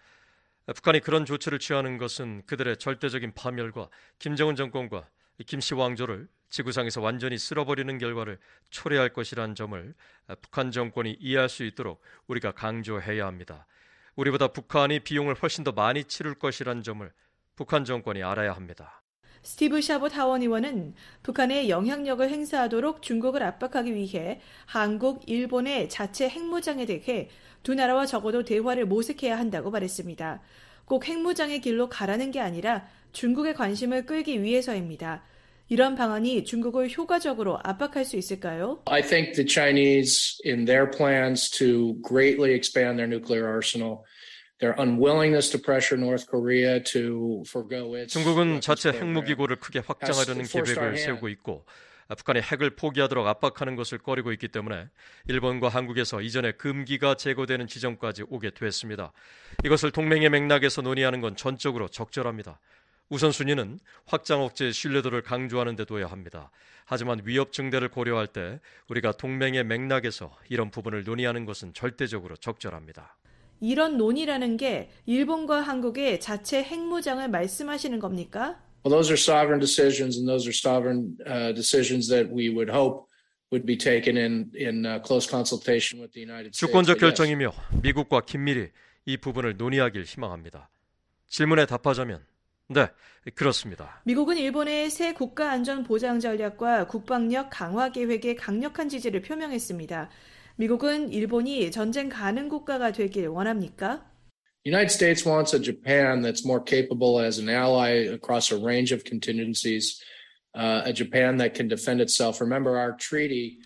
북한이 그런 조치를 취하는 것은 그들의 절대적인 파멸과 김정은 정권과 김씨 왕조를 지구상에서 완전히 쓸어버리는 결과를 초래할 것이라는 점을 북한 정권이 이해할 수 있도록 우리가 강조해야 합니다. 우리보다 북한이 비용을 훨씬 더 많이 치를 것이라는 점을 북한 정권이 알아야 합니다. 스티브 샤봇 하원 의원은 북한의 영향력을 행사하도록 중국을 압박하기 위해 한국, 일본의 자체 핵무장에 대해 두 나라와 적어도 대화를 모색해야 한다고 말했습니다. 꼭 핵무장의 길로 가라는 게 아니라 중국의 관심을 끌기 위해서입니다. 이런 방안이 중국을 효과적으로 압박할 수 있을까요? I think the Chinese, in their plans to greatly expand their nuclear arsenal, their unwillingness to pressure North Korea to forgo its 중국은 자체 핵무기고를 크게 확장하려는 계획을 세우고 있고 북한이 핵을 포기하도록 압박하는 것을 꺼리고 있기 때문에 일본과 한국에서 이전에 금기가 제거되는 지점까지 오게 됐습니다. 이것을 동맹의 맥락에서 논의하는 건 전적으로 적절합니다. 우선순위는 확장 억제 신뢰도를 강조하는 데 둬야 합니다. 하지만 위협 증대를 고려할 때 우리가 동맹의 맥락에서 이런 부분을 논의하는 것은 절대적으로 적절합니다. 이런 논의라는 게 일본과 한국의 자체 핵무장을 말씀하시는 겁니까? Well, those are sovereign decisions, and those are sovereign uh, decisions that we would hope would be taken in in uh, close consultation with the United States. 주권적 결정이며 미국과 긴밀히 이 부분을 논의하길 희망합니다. 질문에 답하자면 네, 그렇습니다. 미국은 일본의 새 국가 안전 보장 전략과 국방력 강화 계획에 강력한 지지를 표명했습니다. 미국은 일본이 전쟁 가능 국가가 되길 원합니까? The United States wants a Japan that's more capable as an ally across a range of contingencies, uh, a Japan that can defend itself. Remember our treaty.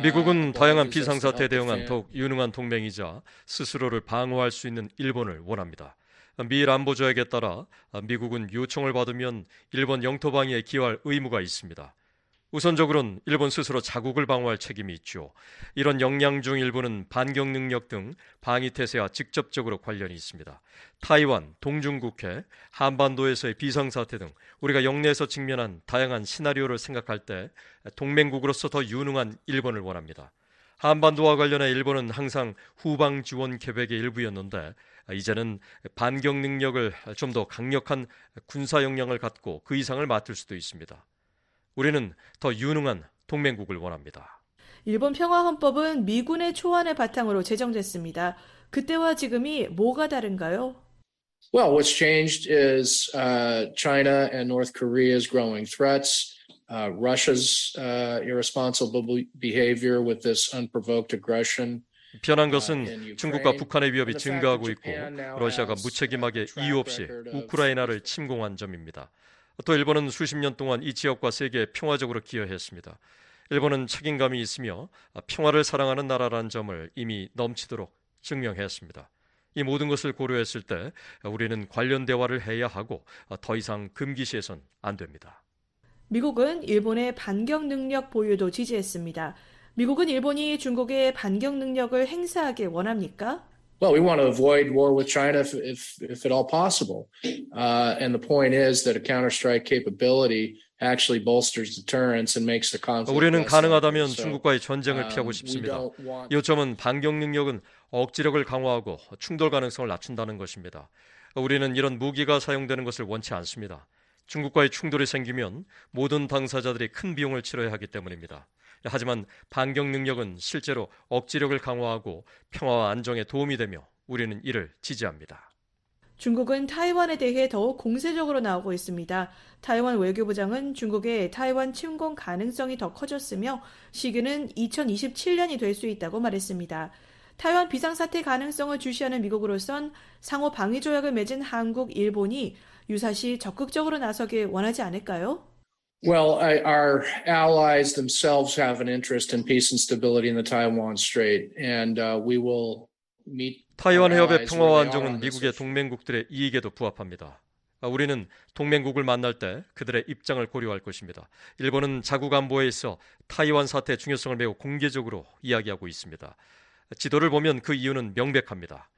미국은 다양한 비상사태에 대응한 더욱 유능한 동맹이자 스스로를 방어할 수 있는 일본을 원합니다. 미일 안보 조약에 따라 미국은 요청을 받으면 일본 영토 방위에 기여할 의무가 있습니다. 우선적으로는 일본 스스로 자국을 방어할 책임이 있죠. 이런 역량 중 일부는 반격 능력 등 방위 태세와 직접적으로 관련이 있습니다. 타이완, 동중국해, 한반도에서의 비상 사태 등 우리가 영내에서 직면한 다양한 시나리오를 생각할 때 동맹국으로서 더 유능한 일본을 원합니다. 한반도와 관련해 일본은 항상 후방 지원 계획의 일부였는데 이제는 반격 능력을 좀 더 강력한 군사 역량을 갖고 그 이상을 맡을 수도 있습니다. 우리는 더 유능한 동맹국을 원합니다. 일본 평화헌법은 미군의 초안을 바탕으로 제정됐습니다. 그때와 지금이 뭐가 다른가요? Well, what's changed is uh, China and North Korea's growing threats, uh, Russia's uh, irresponsible behavior with this unprovoked aggression. 변한 것은 중국과 북한의 위협이 증가하고 있고 러시아가 무책임하게 이유 없이 우크라이나를 침공한 점입니다. 또 일본은 수십 년 동안 이 지역과 세계에 평화적으로 기여했습니다. 일본은 책임감이 있으며 평화를 사랑하는 나라라는 점을 이미 넘치도록 증명했습니다. 이 모든 것을 고려했을 때 우리는 관련 대화를 해야 하고 더 이상 금기시해선 안 됩니다. 미국은 일본의 반격 능력 보유도 지지했습니다. 미국은 일본이 중국의 반격 능력을 행사하길 원합니까? Well, we want to avoid war with China if, if, if at all possible. Uh, and the point is that a counterstrike capability actually bolsters deterrence and makes the conflict. 우리는 가능하다면 중국과의 전쟁을 피하고 싶습니다. 요점은 반격 능력은 억지력을 강화하고 충돌 가능성을 낮춘다는 것입니다. 우리는 이런 무기가 사용되는 것을 원치 않습니다. 중국과의 충돌이 생기면 모든 당사자들이 큰 비용을 치러야 하기 때문입니다. 하지만 반격 능력은 실제로 억지력을 강화하고 평화와 안정에 도움이 되며 우리는 이를 지지합니다. 중국은 타이완에 대해 더욱 공세적으로 나오고 있습니다. 타이완 외교부장은 중국의 타이완 침공 가능성이 더 커졌으며 시기는 2027년이 될 수 있다고 말했습니다. 타이완 비상사태 가능성을 주시하는 미국으로선 상호 방위 조약을 맺은 한국, 일본이 유사시 적극적으로 나서길 원하지 않을까요? Well, I, our allies themselves have an interest in peace and stability in the Taiwan Strait, and uh, we will meet. 타이완 해협의 평화와 안정은 미국의 동맹국들의 이익에도 부합합니다. 우리는 동맹국을 만날 때 그들의 입장을 고려할 것입니다. 일본은 자국 안보에 있어 타이완 사태의 중요성을 매우 공개적으로 이야기하고 있습니다. 지도를 보면 그 이유는 명백합니다.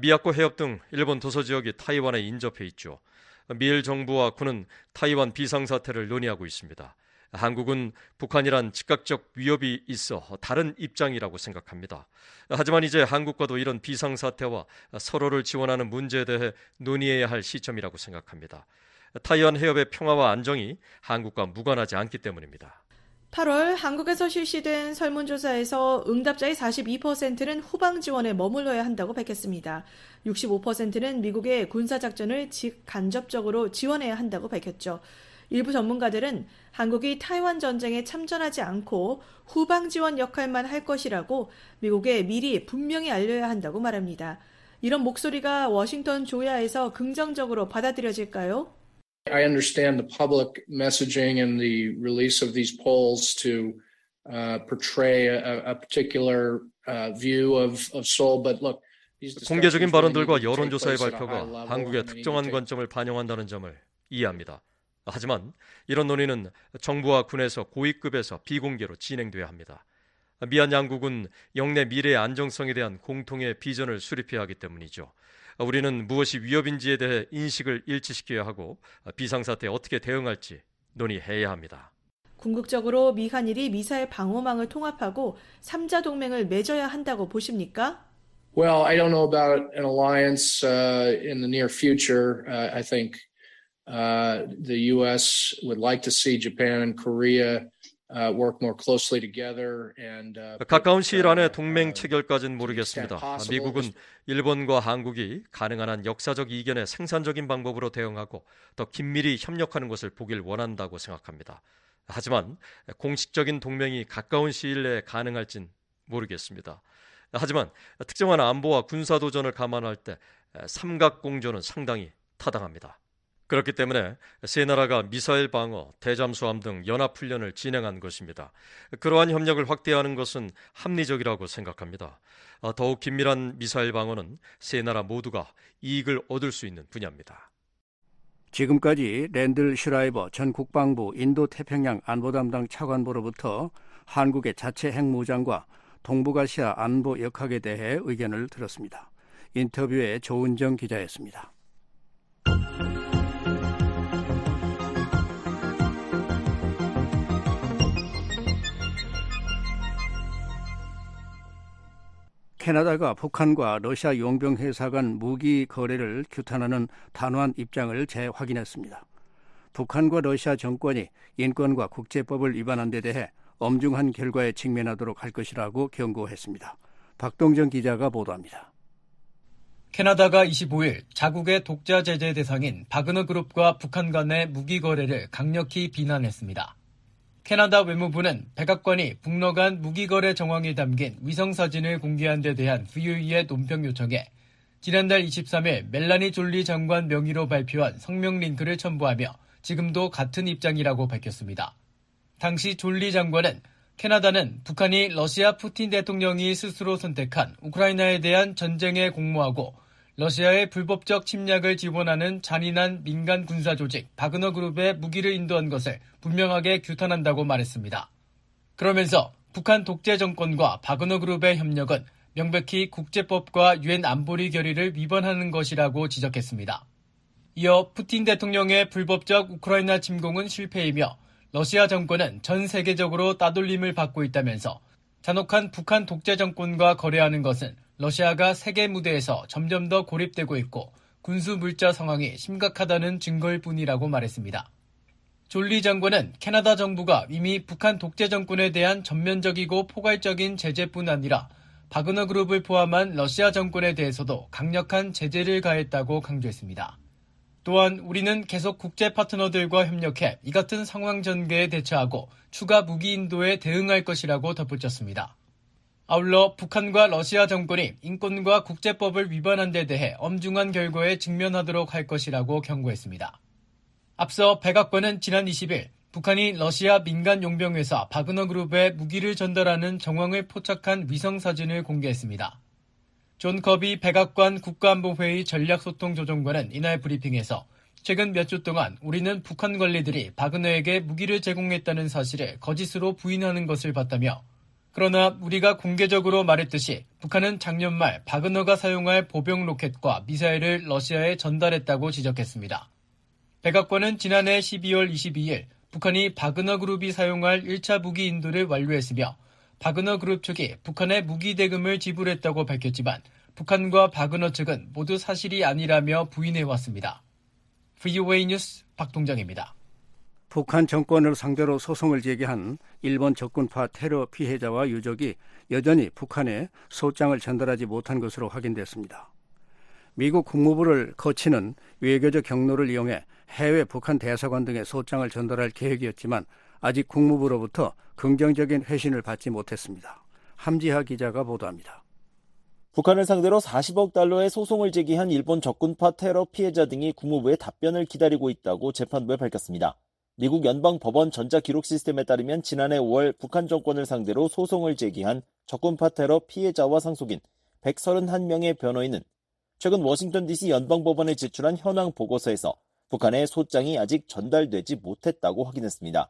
미야코 해협 등 일본 도서 지역이 타이완에 인접해 있죠. 미일 정부와 군은 타이완 비상사태를 논의하고 있습니다. 한국은 북한이란 즉각적 위협이 있어 다른 입장이라고 생각합니다. 하지만 이제 한국과도 이런 비상사태와 서로를 지원하는 문제에 대해 논의해야 할 시점이라고 생각합니다. 타이완 해협의 평화와 안정이 한국과 무관하지 않기 때문입니다. 8월 한국에서 실시된 설문조사에서 응답자의 42%는 후방 지원에 머물러야 한다고 밝혔습니다. 65%는 미국의 군사작전을 직간접적으로 지원해야 한다고 밝혔죠. 일부 전문가들은 한국이 타이완 전쟁에 참전하지 않고 후방 지원 역할만 할 것이라고 미국에 미리 분명히 알려야 한다고 말합니다. 이런 목소리가 워싱턴 조야에서 긍정적으로 받아들여질까요? I understand the public messaging and the release of these polls to uh, portray a, a particular uh, view of, of Seoul, but look. 공개적인 발언들과 여론조사의 발표가 한국의 특정한 관점을 반영한다는 점을 이해합니다. 하지만 이런 논의는 정부와 군에서 고위급에서 비공개로 진행돼야 합니다. 미얀 양국은 영내 미래의 안정성에 대한 공통의 비전을 수립해야 하기 때문이죠. 우리는 무엇이 위협인지에 대해 인식을 일치시켜야 하고 비상사태에 어떻게 대응할지 논의해야 합니다. 궁극적으로 미한일이 미사일 방어망을 통합하고 3자 동맹을 맺어야 한다고 보십니까? Well, I don't know about an alliance uh, in the near future. Uh, I think uh, the U.S. would like to see Japan and Korea Uh, uh, 가까운 시일 안에 동맹 체결까지는 모르겠습니다. 미국은 일본과 한국이 가능한 한 역사적 이견에 생산적인 방법으로 대응하고 더 긴밀히 협력하는 것을 보길 원한다고 생각합니다. 하지만 공식적인 동맹이 가까운 시일 내에 가능할진 모르겠습니다. 하지만 특정한 안보와 군사 도전을 감안할 때 삼각공조는 상당히 타당합니다. 그렇기 때문에 세 나라가 미사일 방어, 대잠수함 등 연합 훈련을 진행한 것입니다. 그러한 협력을 확대하는 것은 합리적이라고 생각합니다. 어, 더욱 긴밀한 미사일 방어는 세 나라 모두가 이익을 얻을 수 있는 분야입니다. 지금까지 랜들 슈라이버 전 국방부 인도 태평양 안보 담당 차관보로부터 한국의 자체 핵무장과 동북아시아 안보 역학에 대해 의견을 들었습니다. 인터뷰에 조은정 기자였습니다. 캐나다가 북한과 러시아 용병 회사 간 무기 거래를 규탄하는 단호한 입장을 재확인했습니다. 북한과 러시아 정권이 인권과 국제법을 위반한 데 대해 엄중한 결과에 직면하도록 할 것이라고 경고했습니다. 박동정 기자가 보도합니다. 캐나다가 25일 자국의 독자 제재 대상인 바그너 그룹과 북한 간의 무기 거래를 강력히 비난했습니다. 캐나다 외무부는 백악관이 북러 간 무기거래 정황이 담긴 위성사진을 공개한 데 대한 VOE의 논평 요청에 지난달 23일 멜라니 졸리 장관 명의로 발표한 성명 링크를 첨부하며 지금도 같은 입장이라고 밝혔습니다. 당시 졸리 장관은 캐나다는 북한이 러시아 푸틴 대통령이 스스로 선택한 우크라이나에 대한 전쟁에 공모하고 러시아의 불법적 침략을 지원하는 잔인한 민간 군사 조직 바그너 그룹의 무기를 인도한 것을 분명하게 규탄한다고 말했습니다. 그러면서 북한 독재 정권과 바그너 그룹의 협력은 명백히 국제법과 유엔 안보리 결의를 위반하는 것이라고 지적했습니다. 이어 푸틴 대통령의 불법적 우크라이나 침공은 실패이며 러시아 정권은 전 세계적으로 따돌림을 받고 있다면서 잔혹한 북한 독재 정권과 거래하는 것은 러시아가 세계 무대에서 점점 더 고립되고 있고 군수 물자 상황이 심각하다는 증거일 뿐이라고 말했습니다. 졸리 장관은 캐나다 정부가 이미 북한 독재 정권에 대한 전면적이고 포괄적인 제재뿐 아니라 바그너 그룹을 포함한 러시아 정권에 대해서도 강력한 제재를 가했다고 강조했습니다. 또한 우리는 계속 국제 파트너들과 협력해 이 같은 상황 전개에 대처하고 추가 무기 인도에 대응할 것이라고 덧붙였습니다. 아울러 북한과 러시아 정권이 인권과 국제법을 위반한 데 대해 엄중한 결과에 직면하도록 할 것이라고 경고했습니다. 앞서 백악관은 지난 20일 북한이 러시아 민간 용병회사 바그너 그룹에 무기를 전달하는 정황을 포착한 위성 사진을 공개했습니다. 존 커비 백악관 국가안보회의 전략소통조정관은 이날 브리핑에서 최근 몇 주 동안 우리는 북한 관리들이 바그너에게 무기를 제공했다는 사실을 거짓으로 부인하는 것을 봤다며 그러나 우리가 공개적으로 말했듯이 북한은 작년 말 바그너가 사용할 보병 로켓과 미사일을 러시아에 전달했다고 지적했습니다. 백악관은 지난해 12월 22일 북한이 바그너 그룹이 사용할 1차 무기 인도를 완료했으며 바그너 그룹 측이 북한에 무기 대금을 지불했다고 밝혔지만 북한과 바그너 측은 모두 사실이 아니라며 부인해왔습니다. VOA 뉴스 박동정입니다. 북한 정권을 상대로 소송을 제기한 일본 적군파 테러 피해자와 유족이 여전히 북한에 소장을 전달하지 못한 것으로 확인됐습니다. 미국 국무부를 거치는 외교적 경로를 이용해 해외 북한 대사관 등의 소장을 전달할 계획이었지만 아직 국무부로부터 긍정적인 회신을 받지 못했습니다. 함지하 기자가 보도합니다. 북한을 상대로 40억 달러의 소송을 제기한 일본 적군파 테러 피해자 등이 국무부의 답변을 기다리고 있다고 재판부에 밝혔습니다. 미국 연방법원 전자기록 시스템에 따르면 지난해 5월 북한 정권을 상대로 소송을 제기한 적군파 테러 피해자와 상속인 131명의 변호인은 최근 워싱턴 DC 연방법원에 제출한 현황 보고서에서 북한의 소장이 아직 전달되지 못했다고 확인했습니다.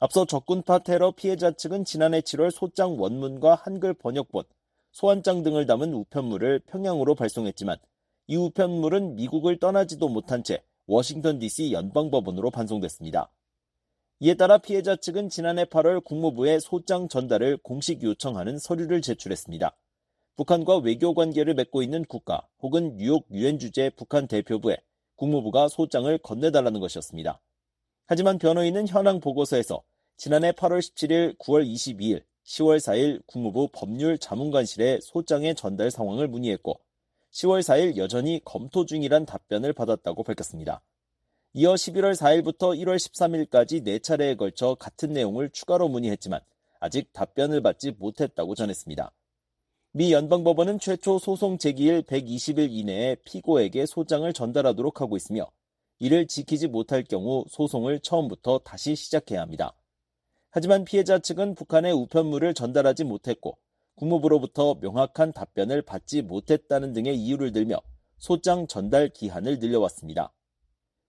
앞서 적군파 테러 피해자 측은 지난해 7월 소장 원문과 한글 번역본, 소환장 등을 담은 우편물을 평양으로 발송했지만 이 우편물은 미국을 떠나지도 못한 채 워싱턴 DC 연방법원으로 반송됐습니다. 이에 따라 피해자 측은 지난해 8월 국무부에 소장 전달을 공식 요청하는 서류를 제출했습니다. 북한과 외교 관계를 맺고 있는 국가 혹은 뉴욕 유엔 주재 북한 대표부에 국무부가 소장을 건네달라는 것이었습니다. 하지만 변호인은 현황 보고서에서 지난해 8월 17일, 9월 22일, 10월 4일 국무부 법률 자문관실에 소장의 전달 상황을 문의했고 10월 4일 여전히 검토 중이란 답변을 받았다고 밝혔습니다. 이어 11월 4일부터 1월 13일까지 4차례에 걸쳐 같은 내용을 추가로 문의했지만 아직 답변을 받지 못했다고 전했습니다. 미 연방법원은 최초 소송 제기일 120일 이내에 피고에게 소장을 전달하도록 하고 있으며 이를 지키지 못할 경우 소송을 처음부터 다시 시작해야 합니다. 하지만 피해자 측은 북한의 우편물을 전달하지 못했고 국무부로부터 명확한 답변을 받지 못했다는 등의 이유를 들며 소장 전달 기한을 늘려왔습니다.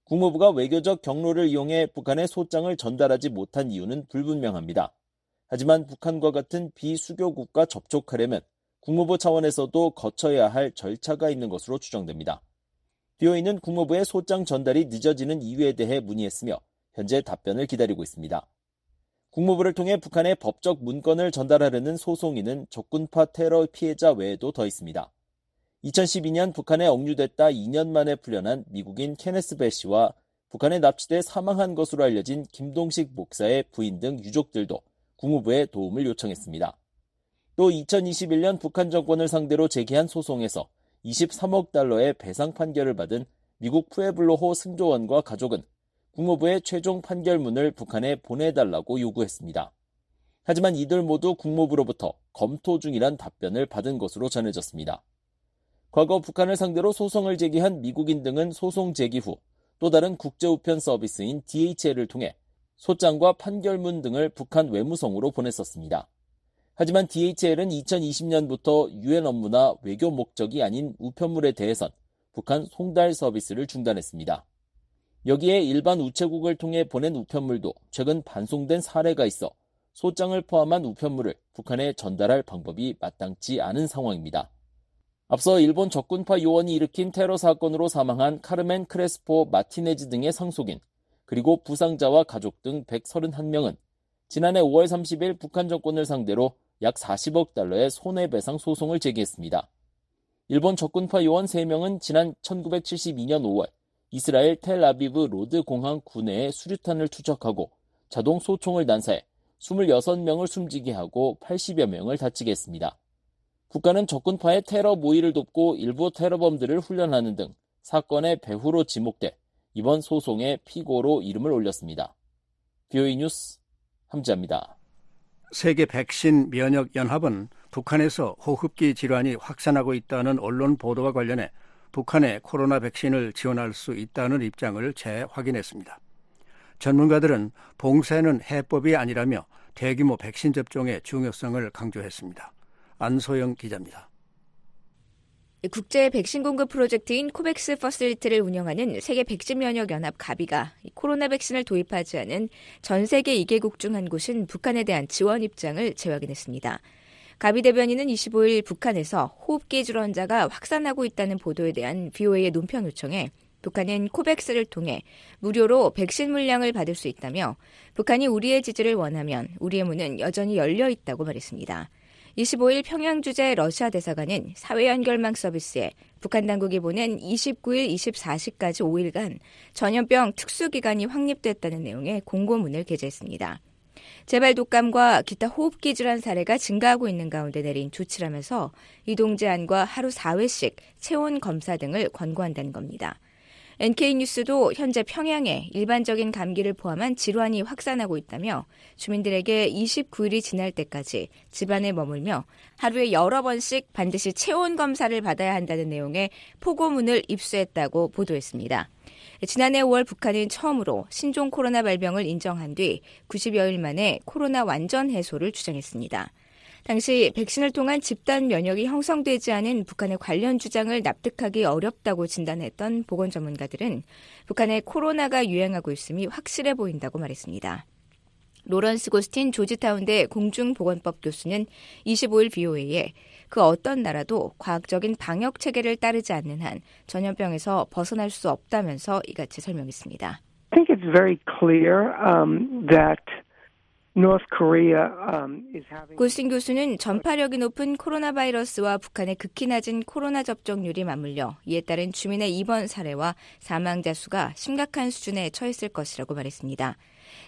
국무부가 외교적 경로를 이용해 북한의 소장을 전달하지 못한 이유는 불분명합니다. 하지만 북한과 같은 비수교국과 접촉하려면 국무부 차원에서도 거쳐야 할 절차가 있는 것으로 추정됩니다. BOE는 국무부의 소장 전달이 늦어지는 이유에 대해 문의했으며 현재 답변을 기다리고 있습니다. 국무부를 통해 북한의 법적 문건을 전달하려는 소송인은 적군파 테러 피해자 외에도 더 있습니다. 2012년 북한에 억류됐다 2년 만에 풀려난 미국인 케네스 벨 씨와 북한에 납치돼 사망한 것으로 알려진 김동식 목사의 부인 등 유족들도 국무부에 도움을 요청했습니다. 또 2021년 북한 정권을 상대로 제기한 소송에서 23억 달러의 배상 판결을 받은 미국 푸에블로호 승조원과 가족은 국무부의 최종 판결문을 북한에 보내달라고 요구했습니다. 하지만 이들 모두 국무부로부터 검토 중이란 답변을 받은 것으로 전해졌습니다. 과거 북한을 상대로 소송을 제기한 미국인 등은 소송 제기 후 또 다른 국제우편 서비스인 DHL을 통해 소장과 판결문 등을 북한 외무성으로 보냈었습니다. 하지만 DHL은 2020년부터 유엔 업무나 외교 목적이 아닌 우편물에 대해선 북한 송달 서비스를 중단했습니다. 여기에 일반 우체국을 통해 보낸 우편물도 최근 반송된 사례가 있어 소장을 포함한 우편물을 북한에 전달할 방법이 마땅치 않은 상황입니다. 앞서 일본 적군파 요원이 일으킨 테러 사건으로 사망한 카르멘 크레스포 마티네즈 등의 상속인 그리고 부상자와 가족 등 131명은 지난해 5월 30일 북한 정권을 상대로 약 40억 달러의 손해배상 소송을 제기했습니다. 일본 적군파 요원 3명은 지난 1972년 5월 이스라엘 텔아비브 로드 공항 구내에 수류탄을 투척하고 자동 소총을 난사해 26명을 숨지게 하고 80여 명을 다치게 했습니다. 북한은 적군파의 테러 모의를 돕고 일부 테러범들을 훈련하는 등 사건의 배후로 지목돼 이번 소송의 피고로 이름을 올렸습니다. 비오이 뉴스 함지합니다. 세계 백신 면역 연합은 북한에서 호흡기 질환이 확산하고 있다는 언론 보도와 관련해 북한에 코로나 백신을 지원할 수 있다는 입장을 재확인했습니다. 전문가들은 봉쇄는 해법이 아니라며 대규모 백신 접종의 중요성을 강조했습니다. 안소영 기자입니다. 국제 백신 공급 프로젝트인 코백스 퍼실리티를 운영하는 세계 백신 면역 연합 가비가 코로나 백신을 도입하지 않은 전 세계 2개국 중 한 곳인 북한에 대한 지원 입장을 재확인했습니다. 가비 대변인은 25일 북한에서 호흡기 질환자가 확산하고 있다는 보도에 대한 VOA의 논평 요청에 북한은 코백스를 통해 무료로 백신 물량을 받을 수 있다며 북한이 우리의 지지를 원하면 우리의 문은 여전히 열려 있다고 말했습니다. 25일 평양 주재 러시아 대사관은 사회 연결망 서비스에 북한 당국이 보낸 29일 24시까지 5일간 전염병 특수기간이 확립됐다는 내용의 공고문을 게재했습니다. 재발 독감과 기타 호흡기 질환 사례가 증가하고 있는 가운데 내린 조치라면서 이동 제한과 하루 4회씩 체온 검사 등을 권고한다는 겁니다. NK뉴스도 현재 평양에 일반적인 감기를 포함한 질환이 확산하고 있다며 주민들에게 29일이 지날 때까지 집안에 머물며 하루에 여러 번씩 반드시 체온 검사를 받아야 한다는 내용의 포고문을 입수했다고 보도했습니다. 지난해 5월 북한은 처음으로 신종 코로나 발병을 인정한 뒤 90여일 만에 코로나 완전 해소를 주장했습니다. 당시 백신을 통한 집단 면역이 형성되지 않은 북한의 관련 주장을 납득하기 어렵다고 진단했던 보건 전문가들은 북한에 코로나가 유행하고 있음이 확실해 보인다고 말했습니다. 로런스 고스틴 조지타운대 공중보건법 교수는 25일 BOA에 그 어떤 나라도 과학적인 방역 체계를 따르지 않는 한 전염병에서 벗어날 수 없다면서 이같이 설명했습니다. I think it's very clear um, that 고스틴 교수는 전파력이 높은 코로나 바이러스와 북한의 극히 낮은 코로나 접종률이 맞물려 이에 따른 주민의 입원 사례와 사망자 수가 심각한 수준에 처했을 것이라고 말했습니다.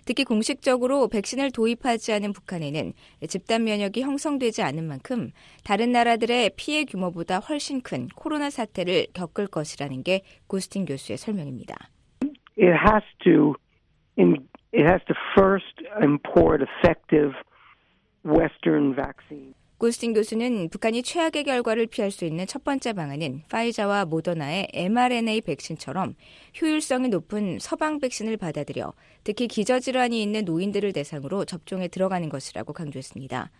특히 공식적으로 백신을 도입하지 않은 북한에는 집단 면역이 형성되지 않은 만큼 다른 나라들의 피해 규모보다 훨씬 큰 코로나 사태를 겪을 것이라는 게 고스틴 교수의 설명입니다. It has to it has to first import effective Western vaccine. 고스틴 교수는 북한이 최악의 결과를 피할 수 있는 첫 번째 방안은 파이자와 모더나의 mRNA 백신처럼 효율성이 높은 서방 백신을 받아들여 특히 기저질환이 있는 노인들을 대상으로 접종에 들어가는 것이라고 강조했습니다.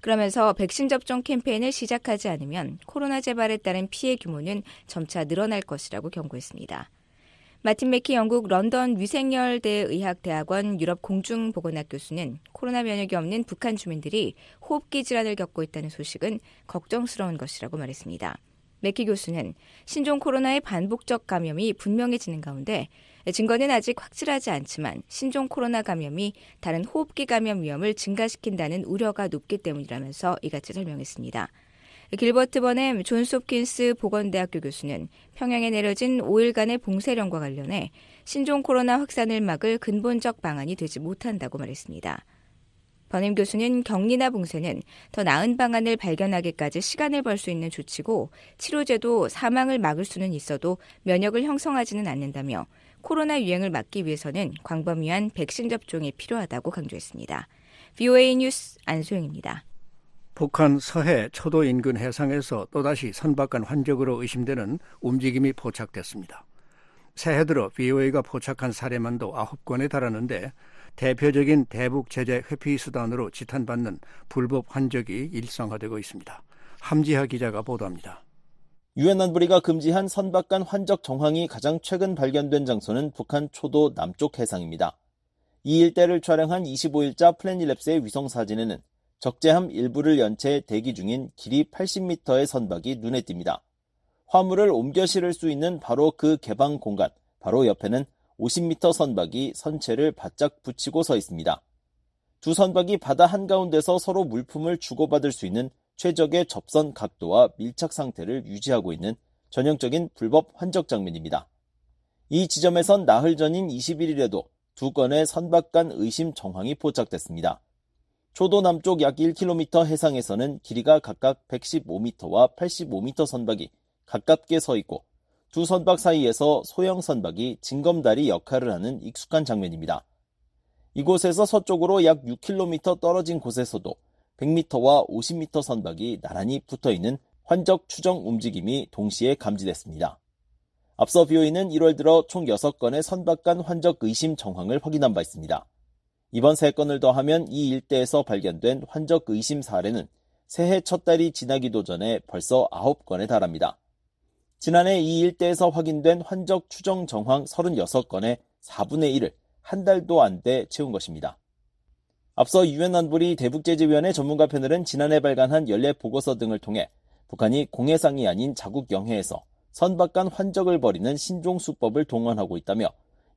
그러면서 백신 접종 캠페인을 시작하지 않으면 코로나 재발에 따른 피해 규모는 점차 늘어날 것이라고 경고했습니다. 마틴 맥키 영국 런던 위생열대 의학대학원 유럽 공중보건학 교수는 코로나 면역이 없는 북한 주민들이 호흡기 질환을 겪고 있다는 소식은 걱정스러운 것이라고 말했습니다. 맥키 교수는 신종 코로나의 반복적 감염이 분명해지는 가운데 증거는 아직 확실하지 않지만 신종 코로나 감염이 다른 호흡기 감염 위험을 증가시킨다는 우려가 높기 때문이라면서 이같이 설명했습니다. 길버트 버넴 존스 홉킨스 보건대학교 교수는 평양에 내려진 5일간의 봉쇄령과 관련해 신종 코로나 확산을 막을 근본적 방안이 되지 못한다고 말했습니다. 버넴 교수는 격리나 봉쇄는 더 나은 방안을 발견하기까지 시간을 벌 수 있는 조치고 치료제도 사망을 막을 수는 있어도 면역을 형성하지는 않는다며 코로나 유행을 막기 위해서는 광범위한 백신 접종이 필요하다고 강조했습니다. VOA 뉴스 안소영입니다. 북한 서해 초도 인근 해상에서 또다시 선박간 환적으로 의심되는 움직임이 포착됐습니다. 새해 들어 BOA가 포착한 사례만도 9건에 달하는데 대표적인 대북 제재 회피 수단으로 지탄받는 불법 환적이 일상화되고 있습니다. 함지하 기자가 보도합니다. 유엔 안보리가 금지한 선박간 환적 정황이 가장 최근 발견된 장소는 북한 초도 남쪽 해상입니다. 이 일대를 촬영한 25일자 플래닛랩스의 위성 사진에는 적재함 일부를 연채 대기 중인 길이 80m의 선박이 눈에 띕니다. 화물을 옮겨 실을 수 있는 바로 그 개방 공간, 바로 옆에는 50m 선박이 선체를 바짝 붙이고 서 있습니다. 두 선박이 바다 한가운데서 서로 물품을 주고받을 수 있는 최적의 접선 각도와 밀착 상태를 유지하고 있는 전형적인 불법 환적 장면입니다. 이 지점에선 나흘 전인 21일에도 두 건의 선박 간 의심 정황이 포착됐습니다. 초도 남쪽 약 1km 해상에서는 길이가 각각 115m와 85m 선박이 가깝게 서 있고 두 선박 사이에서 소형 선박이 징검다리 역할을 하는 익숙한 장면입니다. 이곳에서 서쪽으로 약 6km 떨어진 곳에서도 100m와 50m 선박이 나란히 붙어 있는 환적 추정 움직임이 동시에 감지됐습니다. 앞서 비오이는 1월 들어 총 6건의 선박 간 환적 의심 정황을 확인한 바 있습니다. 이번 세 건을 더하면 이 일대에서 발견된 환적 의심 사례는 새해 첫 달이 지나기도 전에 벌써 9건에 달합니다. 지난해 이 일대에서 확인된 환적 추정 정황 36건의 4분의 1을 한 달도 안 돼 채운 것입니다. 앞서 유엔 안보리 대북제재위원회 전문가 패널은 지난해 발간한 연례 보고서 등을 통해 북한이 공해상이 아닌 자국 영해에서 선박 간 환적을 벌이는 신종 수법을 동원하고 있다며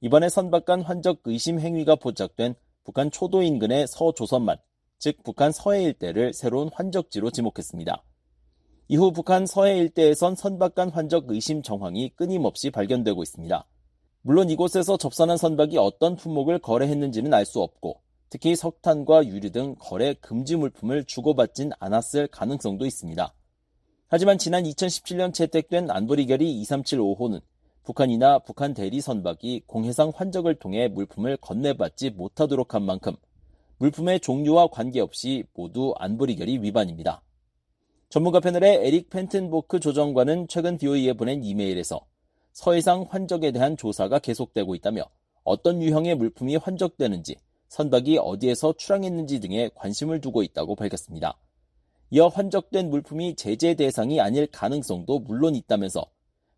이번에 선박 간 환적 의심 행위가 포착된 북한 초도 인근의 서조선만, 즉 북한 서해 일대를 새로운 환적지로 지목했습니다. 이후 북한 서해 일대에선 선박 간 환적 의심 정황이 끊임없이 발견되고 있습니다. 물론 이곳에서 접선한 선박이 어떤 품목을 거래했는지는 알 수 없고 특히 석탄과 유류 등 거래 금지 물품을 주고받진 않았을 가능성도 있습니다. 하지만 지난 2017년 채택된 안보리 결의 2375호는 북한이나 북한 대리 선박이 공해상 환적을 통해 물품을 건네받지 못하도록 한 만큼 물품의 종류와 관계없이 모두 안보리 결의 위반입니다. 전문가 패널의 에릭 펜튼보크 조정관은 최근 BOE에 보낸 이메일에서 서해상 환적에 대한 조사가 계속되고 있다며 어떤 유형의 물품이 환적되는지 선박이 어디에서 출항했는지 등에 관심을 두고 있다고 밝혔습니다. 이어 환적된 물품이 제재 대상이 아닐 가능성도 물론 있다면서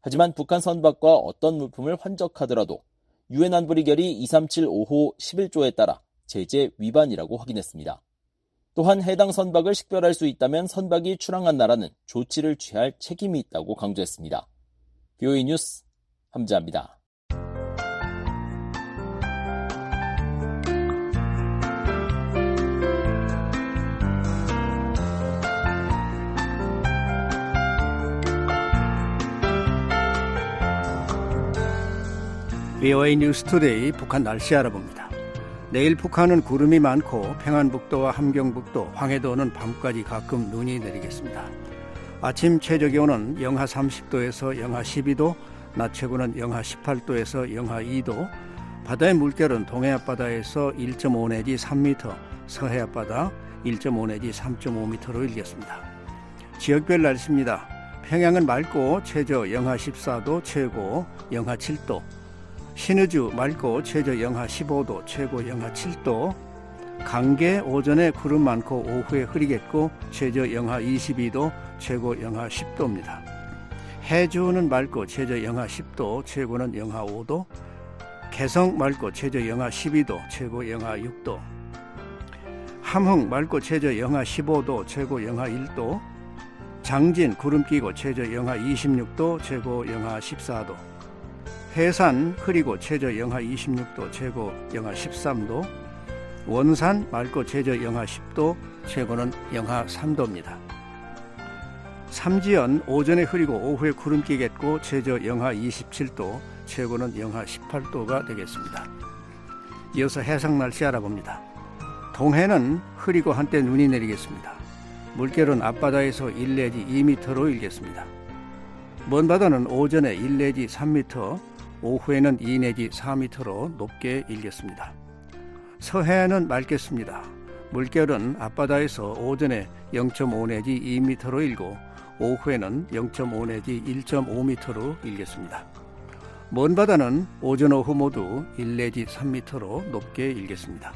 하지만 북한 선박과 어떤 물품을 환적하더라도 유엔 안보리 결의 2375호 11조에 따라 제재 위반이라고 확인했습니다. 또한 해당 선박을 식별할 수 있다면 선박이 출항한 나라는 조치를 취할 책임이 있다고 강조했습니다. BOE 뉴스 함자입니다. VOA 뉴스 투데이 북한 날씨 알아봅니다. 내일 북한은 구름이 많고 평안북도와 함경북도, 황해도는 밤까지 가끔 눈이 내리겠습니다. 아침 최저 기온은 영하 30도에서 영하 12도, 낮 최고는 영하 18도에서 영하 2도, 바다의 물결은 동해 앞바다에서 1.5 내지 3m, 서해 앞바다 1.5 내지 3.5m로 일겠습니다. 지역별 날씨입니다. 평양은 맑고 최저 영하 14도, 최고 영하 7도, 신의주 맑고 최저 영하 15도, 최고 영하 7도, 강계 오전에 구름 많고 오후에 흐리겠고 최저 영하 22도, 최고 영하 10도입니다. 해주는 맑고 최저 영하 10도, 최고는 영하 5도, 개성 맑고 최저 영하 12도, 최고 영하 6도, 함흥 맑고 최저 영하 15도, 최고 영하 1도, 장진 구름 끼고 최저 영하 26도, 최고 영하 14도, 해산 흐리고 최저 영하 26도, 최고 영하 13도, 원산 맑고 최저 영하 10도, 최고는 영하 3도입니다. 삼지연 오전에 흐리고 오후에 구름 끼겠고 최저 영하 27도, 최고는 영하 18도가 되겠습니다. 이어서 해상 날씨 알아봅니다. 동해는 흐리고 한때 눈이 내리겠습니다. 물결은 앞바다에서 1 내지 2m로 일겠습니다. 먼 바다는 오전에 1 내지 3m, 오후에는 2 내지 4m로 높게 일겠습니다. 서해안은 맑겠습니다. 물결은 앞바다에서 오전에 0.5 내지 2m로 일고 오후에는 0.5 내지 1.5m로 일겠습니다. 먼 바다는 오전 오후 모두 1 내지 3m로 높게 일겠습니다.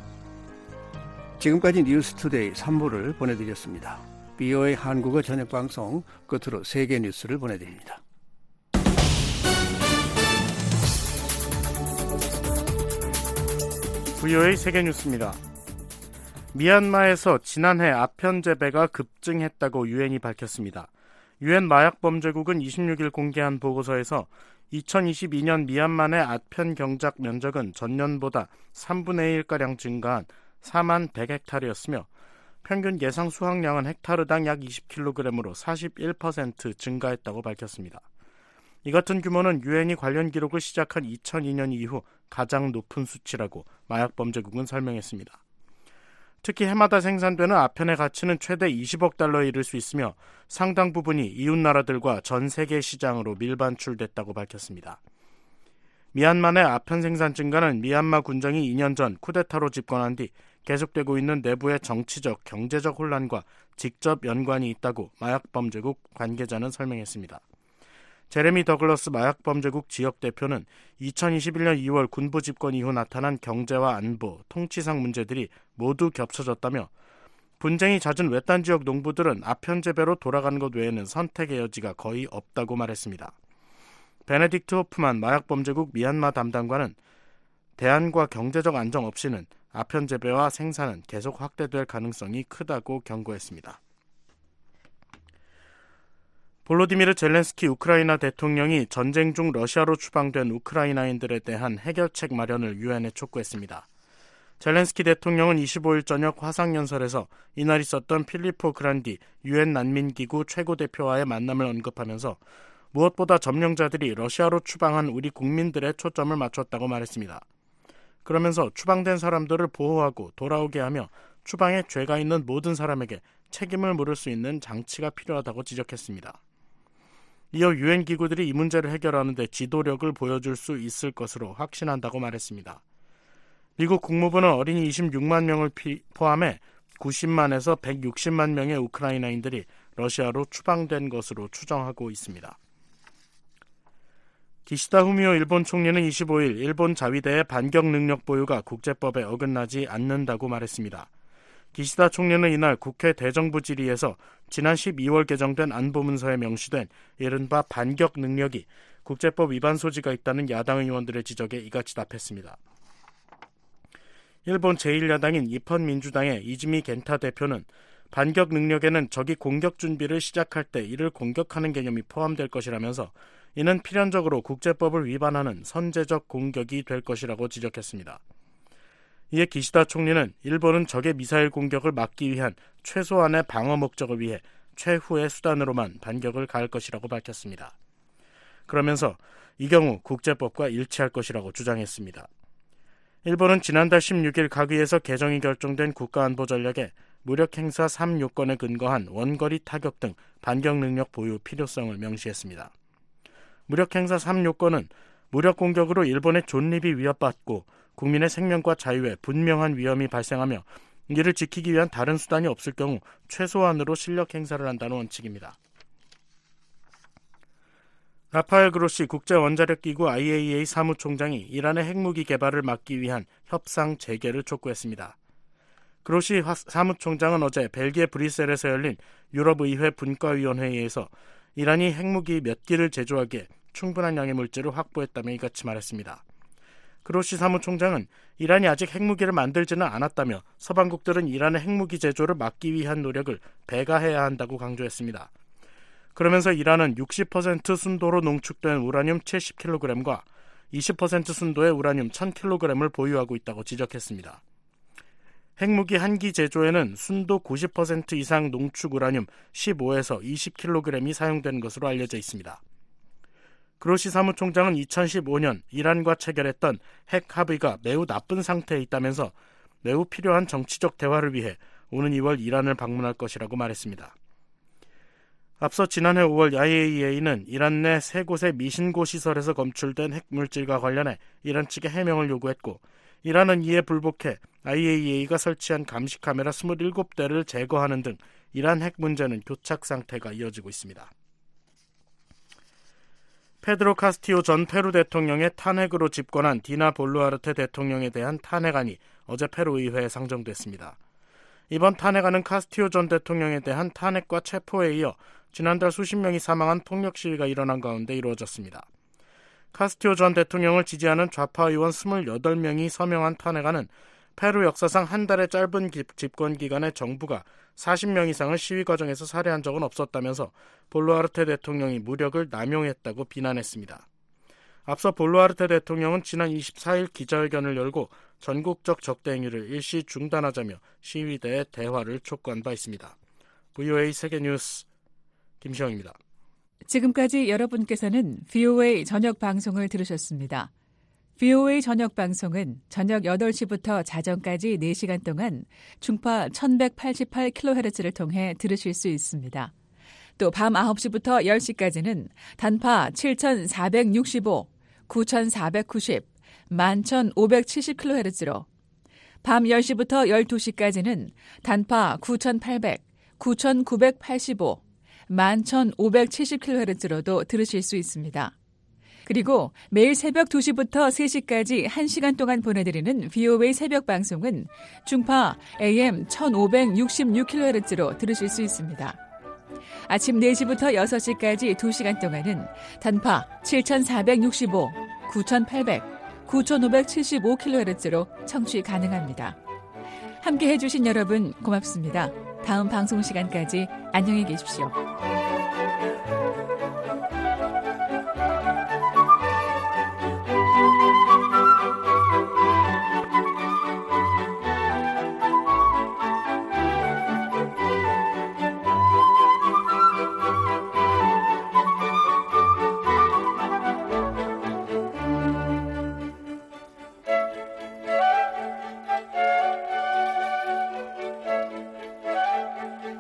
지금까지 뉴스투데이 3부를 보내드렸습니다. BOA 한국어 저녁 방송 끝으로 세계 뉴스를 보내드립니다. VOA 세계 뉴스입니다. 미얀마에서 지난해 아편 재배가 급증했다고 유엔이 밝혔습니다. 유엔 마약범죄국은 26일 공개한 보고서에서 2022년 미얀마 내 아편 경작 면적은 전년보다 3분의 1가량 증가한 4만 100헥타르였으며 평균 예상 수확량은 헥타르당 약 20kg으로 41% 증가했다고 밝혔습니다. 이 같은 규모는 유엔이 관련 기록을 시작한 2002년 이후 가장 높은 수치라고 마약범죄국은 설명했습니다. 특히 해마다 생산되는 아편의 가치는 최대 20억 달러에 이를 수 있으며 상당 부분이 이웃 나라들과 전 세계 시장으로 밀반출됐다고 밝혔습니다. 미얀마 내 아편 생산 증가는 미얀마 군정이 2년 전 쿠데타로 집권한 뒤 계속되고 있는 내부의 정치적, 경제적 혼란과 직접 연관이 있다고 마약범죄국 관계자는 설명했습니다. 제레미 더글러스 마약범죄국 지역대표는 2021년 2월 군부 집권 이후 나타난 경제와 안보, 통치상 문제들이 모두 겹쳐졌다며 분쟁이 잦은 외딴 지역 농부들은 아편 재배로 돌아가는 것 외에는 선택의 여지가 거의 없다고 말했습니다. 베네딕트 호프만 마약범죄국 미얀마 담당관은 대안과 경제적 안정 없이는 아편 재배와 생산은 계속 확대될 가능성이 크다고 경고했습니다. 볼로디미르 젤렌스키 우크라이나 대통령이 전쟁 중 러시아로 추방된 우크라이나인들에 대한 해결책 마련을 유엔에 촉구했습니다. 젤렌스키 대통령은 25일 저녁 화상연설에서 이날 있었던 필리포 그란디 유엔 난민기구 최고 대표와의 만남을 언급하면서 무엇보다 점령자들이 러시아로 추방한 우리 국민들의 초점을 맞췄다고 말했습니다. 그러면서 추방된 사람들을 보호하고 돌아오게 하며 추방에 죄가 있는 모든 사람에게 책임을 물을 수 있는 장치가 필요하다고 지적했습니다. 이어 유엔 기구들이 이 문제를 해결하는 데 지도력을 보여줄 수 있을 것으로 확신한다고 말했습니다. 미국 국무부는 어린이 26만 명을 포함해 90만에서 160만 명의 우크라이나인들이 러시아로 추방된 것으로 추정하고 있습니다. 기시다 후미오 일본 총리는 25일 일본 자위대의 반격 능력 보유가 국제법에 어긋나지 않는다고 말했습니다. 기시다 총리는 이날 국회 대정부 질의에서 지난 12월 개정된 안보문서에 명시된 이른바 반격 능력이 국제법 위반 소지가 있다는 야당 의원들의 지적에 이같이 답했습니다. 일본 제1야당인 이펀 민주당의 이즈미 겐타 대표는 반격 능력에는 적이 공격 준비를 시작할 때 이를 공격하는 개념이 포함될 것이라면서 이는 필연적으로 국제법을 위반하는 선제적 공격이 될 것이라고 지적했습니다. 이에 기시다 총리는 일본은 적의 미사일 공격을 막기 위한 최소한의 방어 목적을 위해 최후의 수단으로만 반격을 가할 것이라고 밝혔습니다. 그러면서 이 경우 국제법과 일치할 것이라고 주장했습니다. 일본은 지난달 16일 각위에서 개정이 결정된 국가안보 전략에 무력 행사 3 요건에 근거한 원거리 타격 등 반격 능력 보유 필요성을 명시했습니다. 무력 행사 3 요건은 무력 공격으로 일본의 존립이 위협받고 국민의 생명과 자유에 분명한 위험이 발생하며 이를 지키기 위한 다른 수단이 없을 경우 최소한으로 실력 행사를 한다는 원칙입니다. 라파엘 그로시 국제원자력기구 IAEA 사무총장이 이란의 핵무기 개발을 막기 위한 협상 재개를 촉구했습니다. 그로시 사무총장은 어제 벨기에 브뤼셀에서 열린 유럽의회 분과위원회의에서 이란이 핵무기 몇 기를 제조하기에 충분한 양의 물질을 확보했다며 이같이 말했습니다. 그로시 사무총장은 이란이 아직 핵무기를 만들지는 않았다며 서방국들은 이란의 핵무기 제조를 막기 위한 노력을 배가해야 한다고 강조했습니다. 그러면서 이란은 60% 순도로 농축된 우라늄 70kg과 20% 순도의 우라늄 1000kg을 보유하고 있다고 지적했습니다. 핵무기 한기 제조에는 순도 90% 이상 농축 우라늄 15에서 20kg이 사용된 것으로 알려져 있습니다. 그로시 사무총장은 2015년 이란과 체결했던 핵 합의가 매우 나쁜 상태에 있다면서 매우 필요한 정치적 대화를 위해 오는 2월 이란을 방문할 것이라고 말했습니다. 앞서 지난해 5월 IAEA는 이란 내 세 곳의 미신고 시설에서 검출된 핵물질과 관련해 이란 측에 해명을 요구했고 이란은 이에 불복해 IAEA가 설치한 감시 카메라 27대를 제거하는 등 이란 핵 문제는 교착 상태가 이어지고 있습니다. 페드로 카스티오 전 페루 대통령의 탄핵으로 집권한 디나 볼루아르테 대통령에 대한 탄핵안이 어제 페루 의회에 상정됐습니다. 이번 탄핵안은 카스티오 전 대통령에 대한 탄핵과 체포에 이어 지난달 수십 명이 사망한 폭력 시위가 일어난 가운데 이루어졌습니다. 카스티오 전 대통령을 지지하는 좌파 의원 28명이 서명한 탄핵안은 페루 역사상 한 달의 짧은 집권 기간에 정부가 40명 이상을 시위 과정에서 살해한 적은 없었다면서 볼루아르테 대통령이 무력을 남용했다고 비난했습니다. 앞서 볼루아르테 대통령은 지난 24일 기자회견을 열고 전국적 적대 행위를 일시 중단하자며 시위대의 대화를 촉구한 바 있습니다. VOA 세계뉴스 김시영입니다. 지금까지 여러분께서는 VOA 저녁 방송을 들으셨습니다. VOA 저녁 방송은 저녁 8시부터 자정까지 4시간 동안 중파 1188kHz를 통해 들으실 수 있습니다. 또 밤 9시부터 10시까지는 단파 7465, 9490, 11570kHz로 밤 10시부터 12시까지는 단파 9800, 9985, 11570kHz로도 들으실 수 있습니다. 그리고 매일 새벽 2시부터 3시까지 1시간 동안 보내드리는 VOA 새벽 방송은 중파 AM 1566kHz로 들으실 수 있습니다. 아침 4시부터 6시까지 2시간 동안은 단파 7465, 9800, 9575kHz로 청취 가능합니다. 함께 해주신 여러분 고맙습니다. 다음 방송 시간까지 안녕히 계십시오.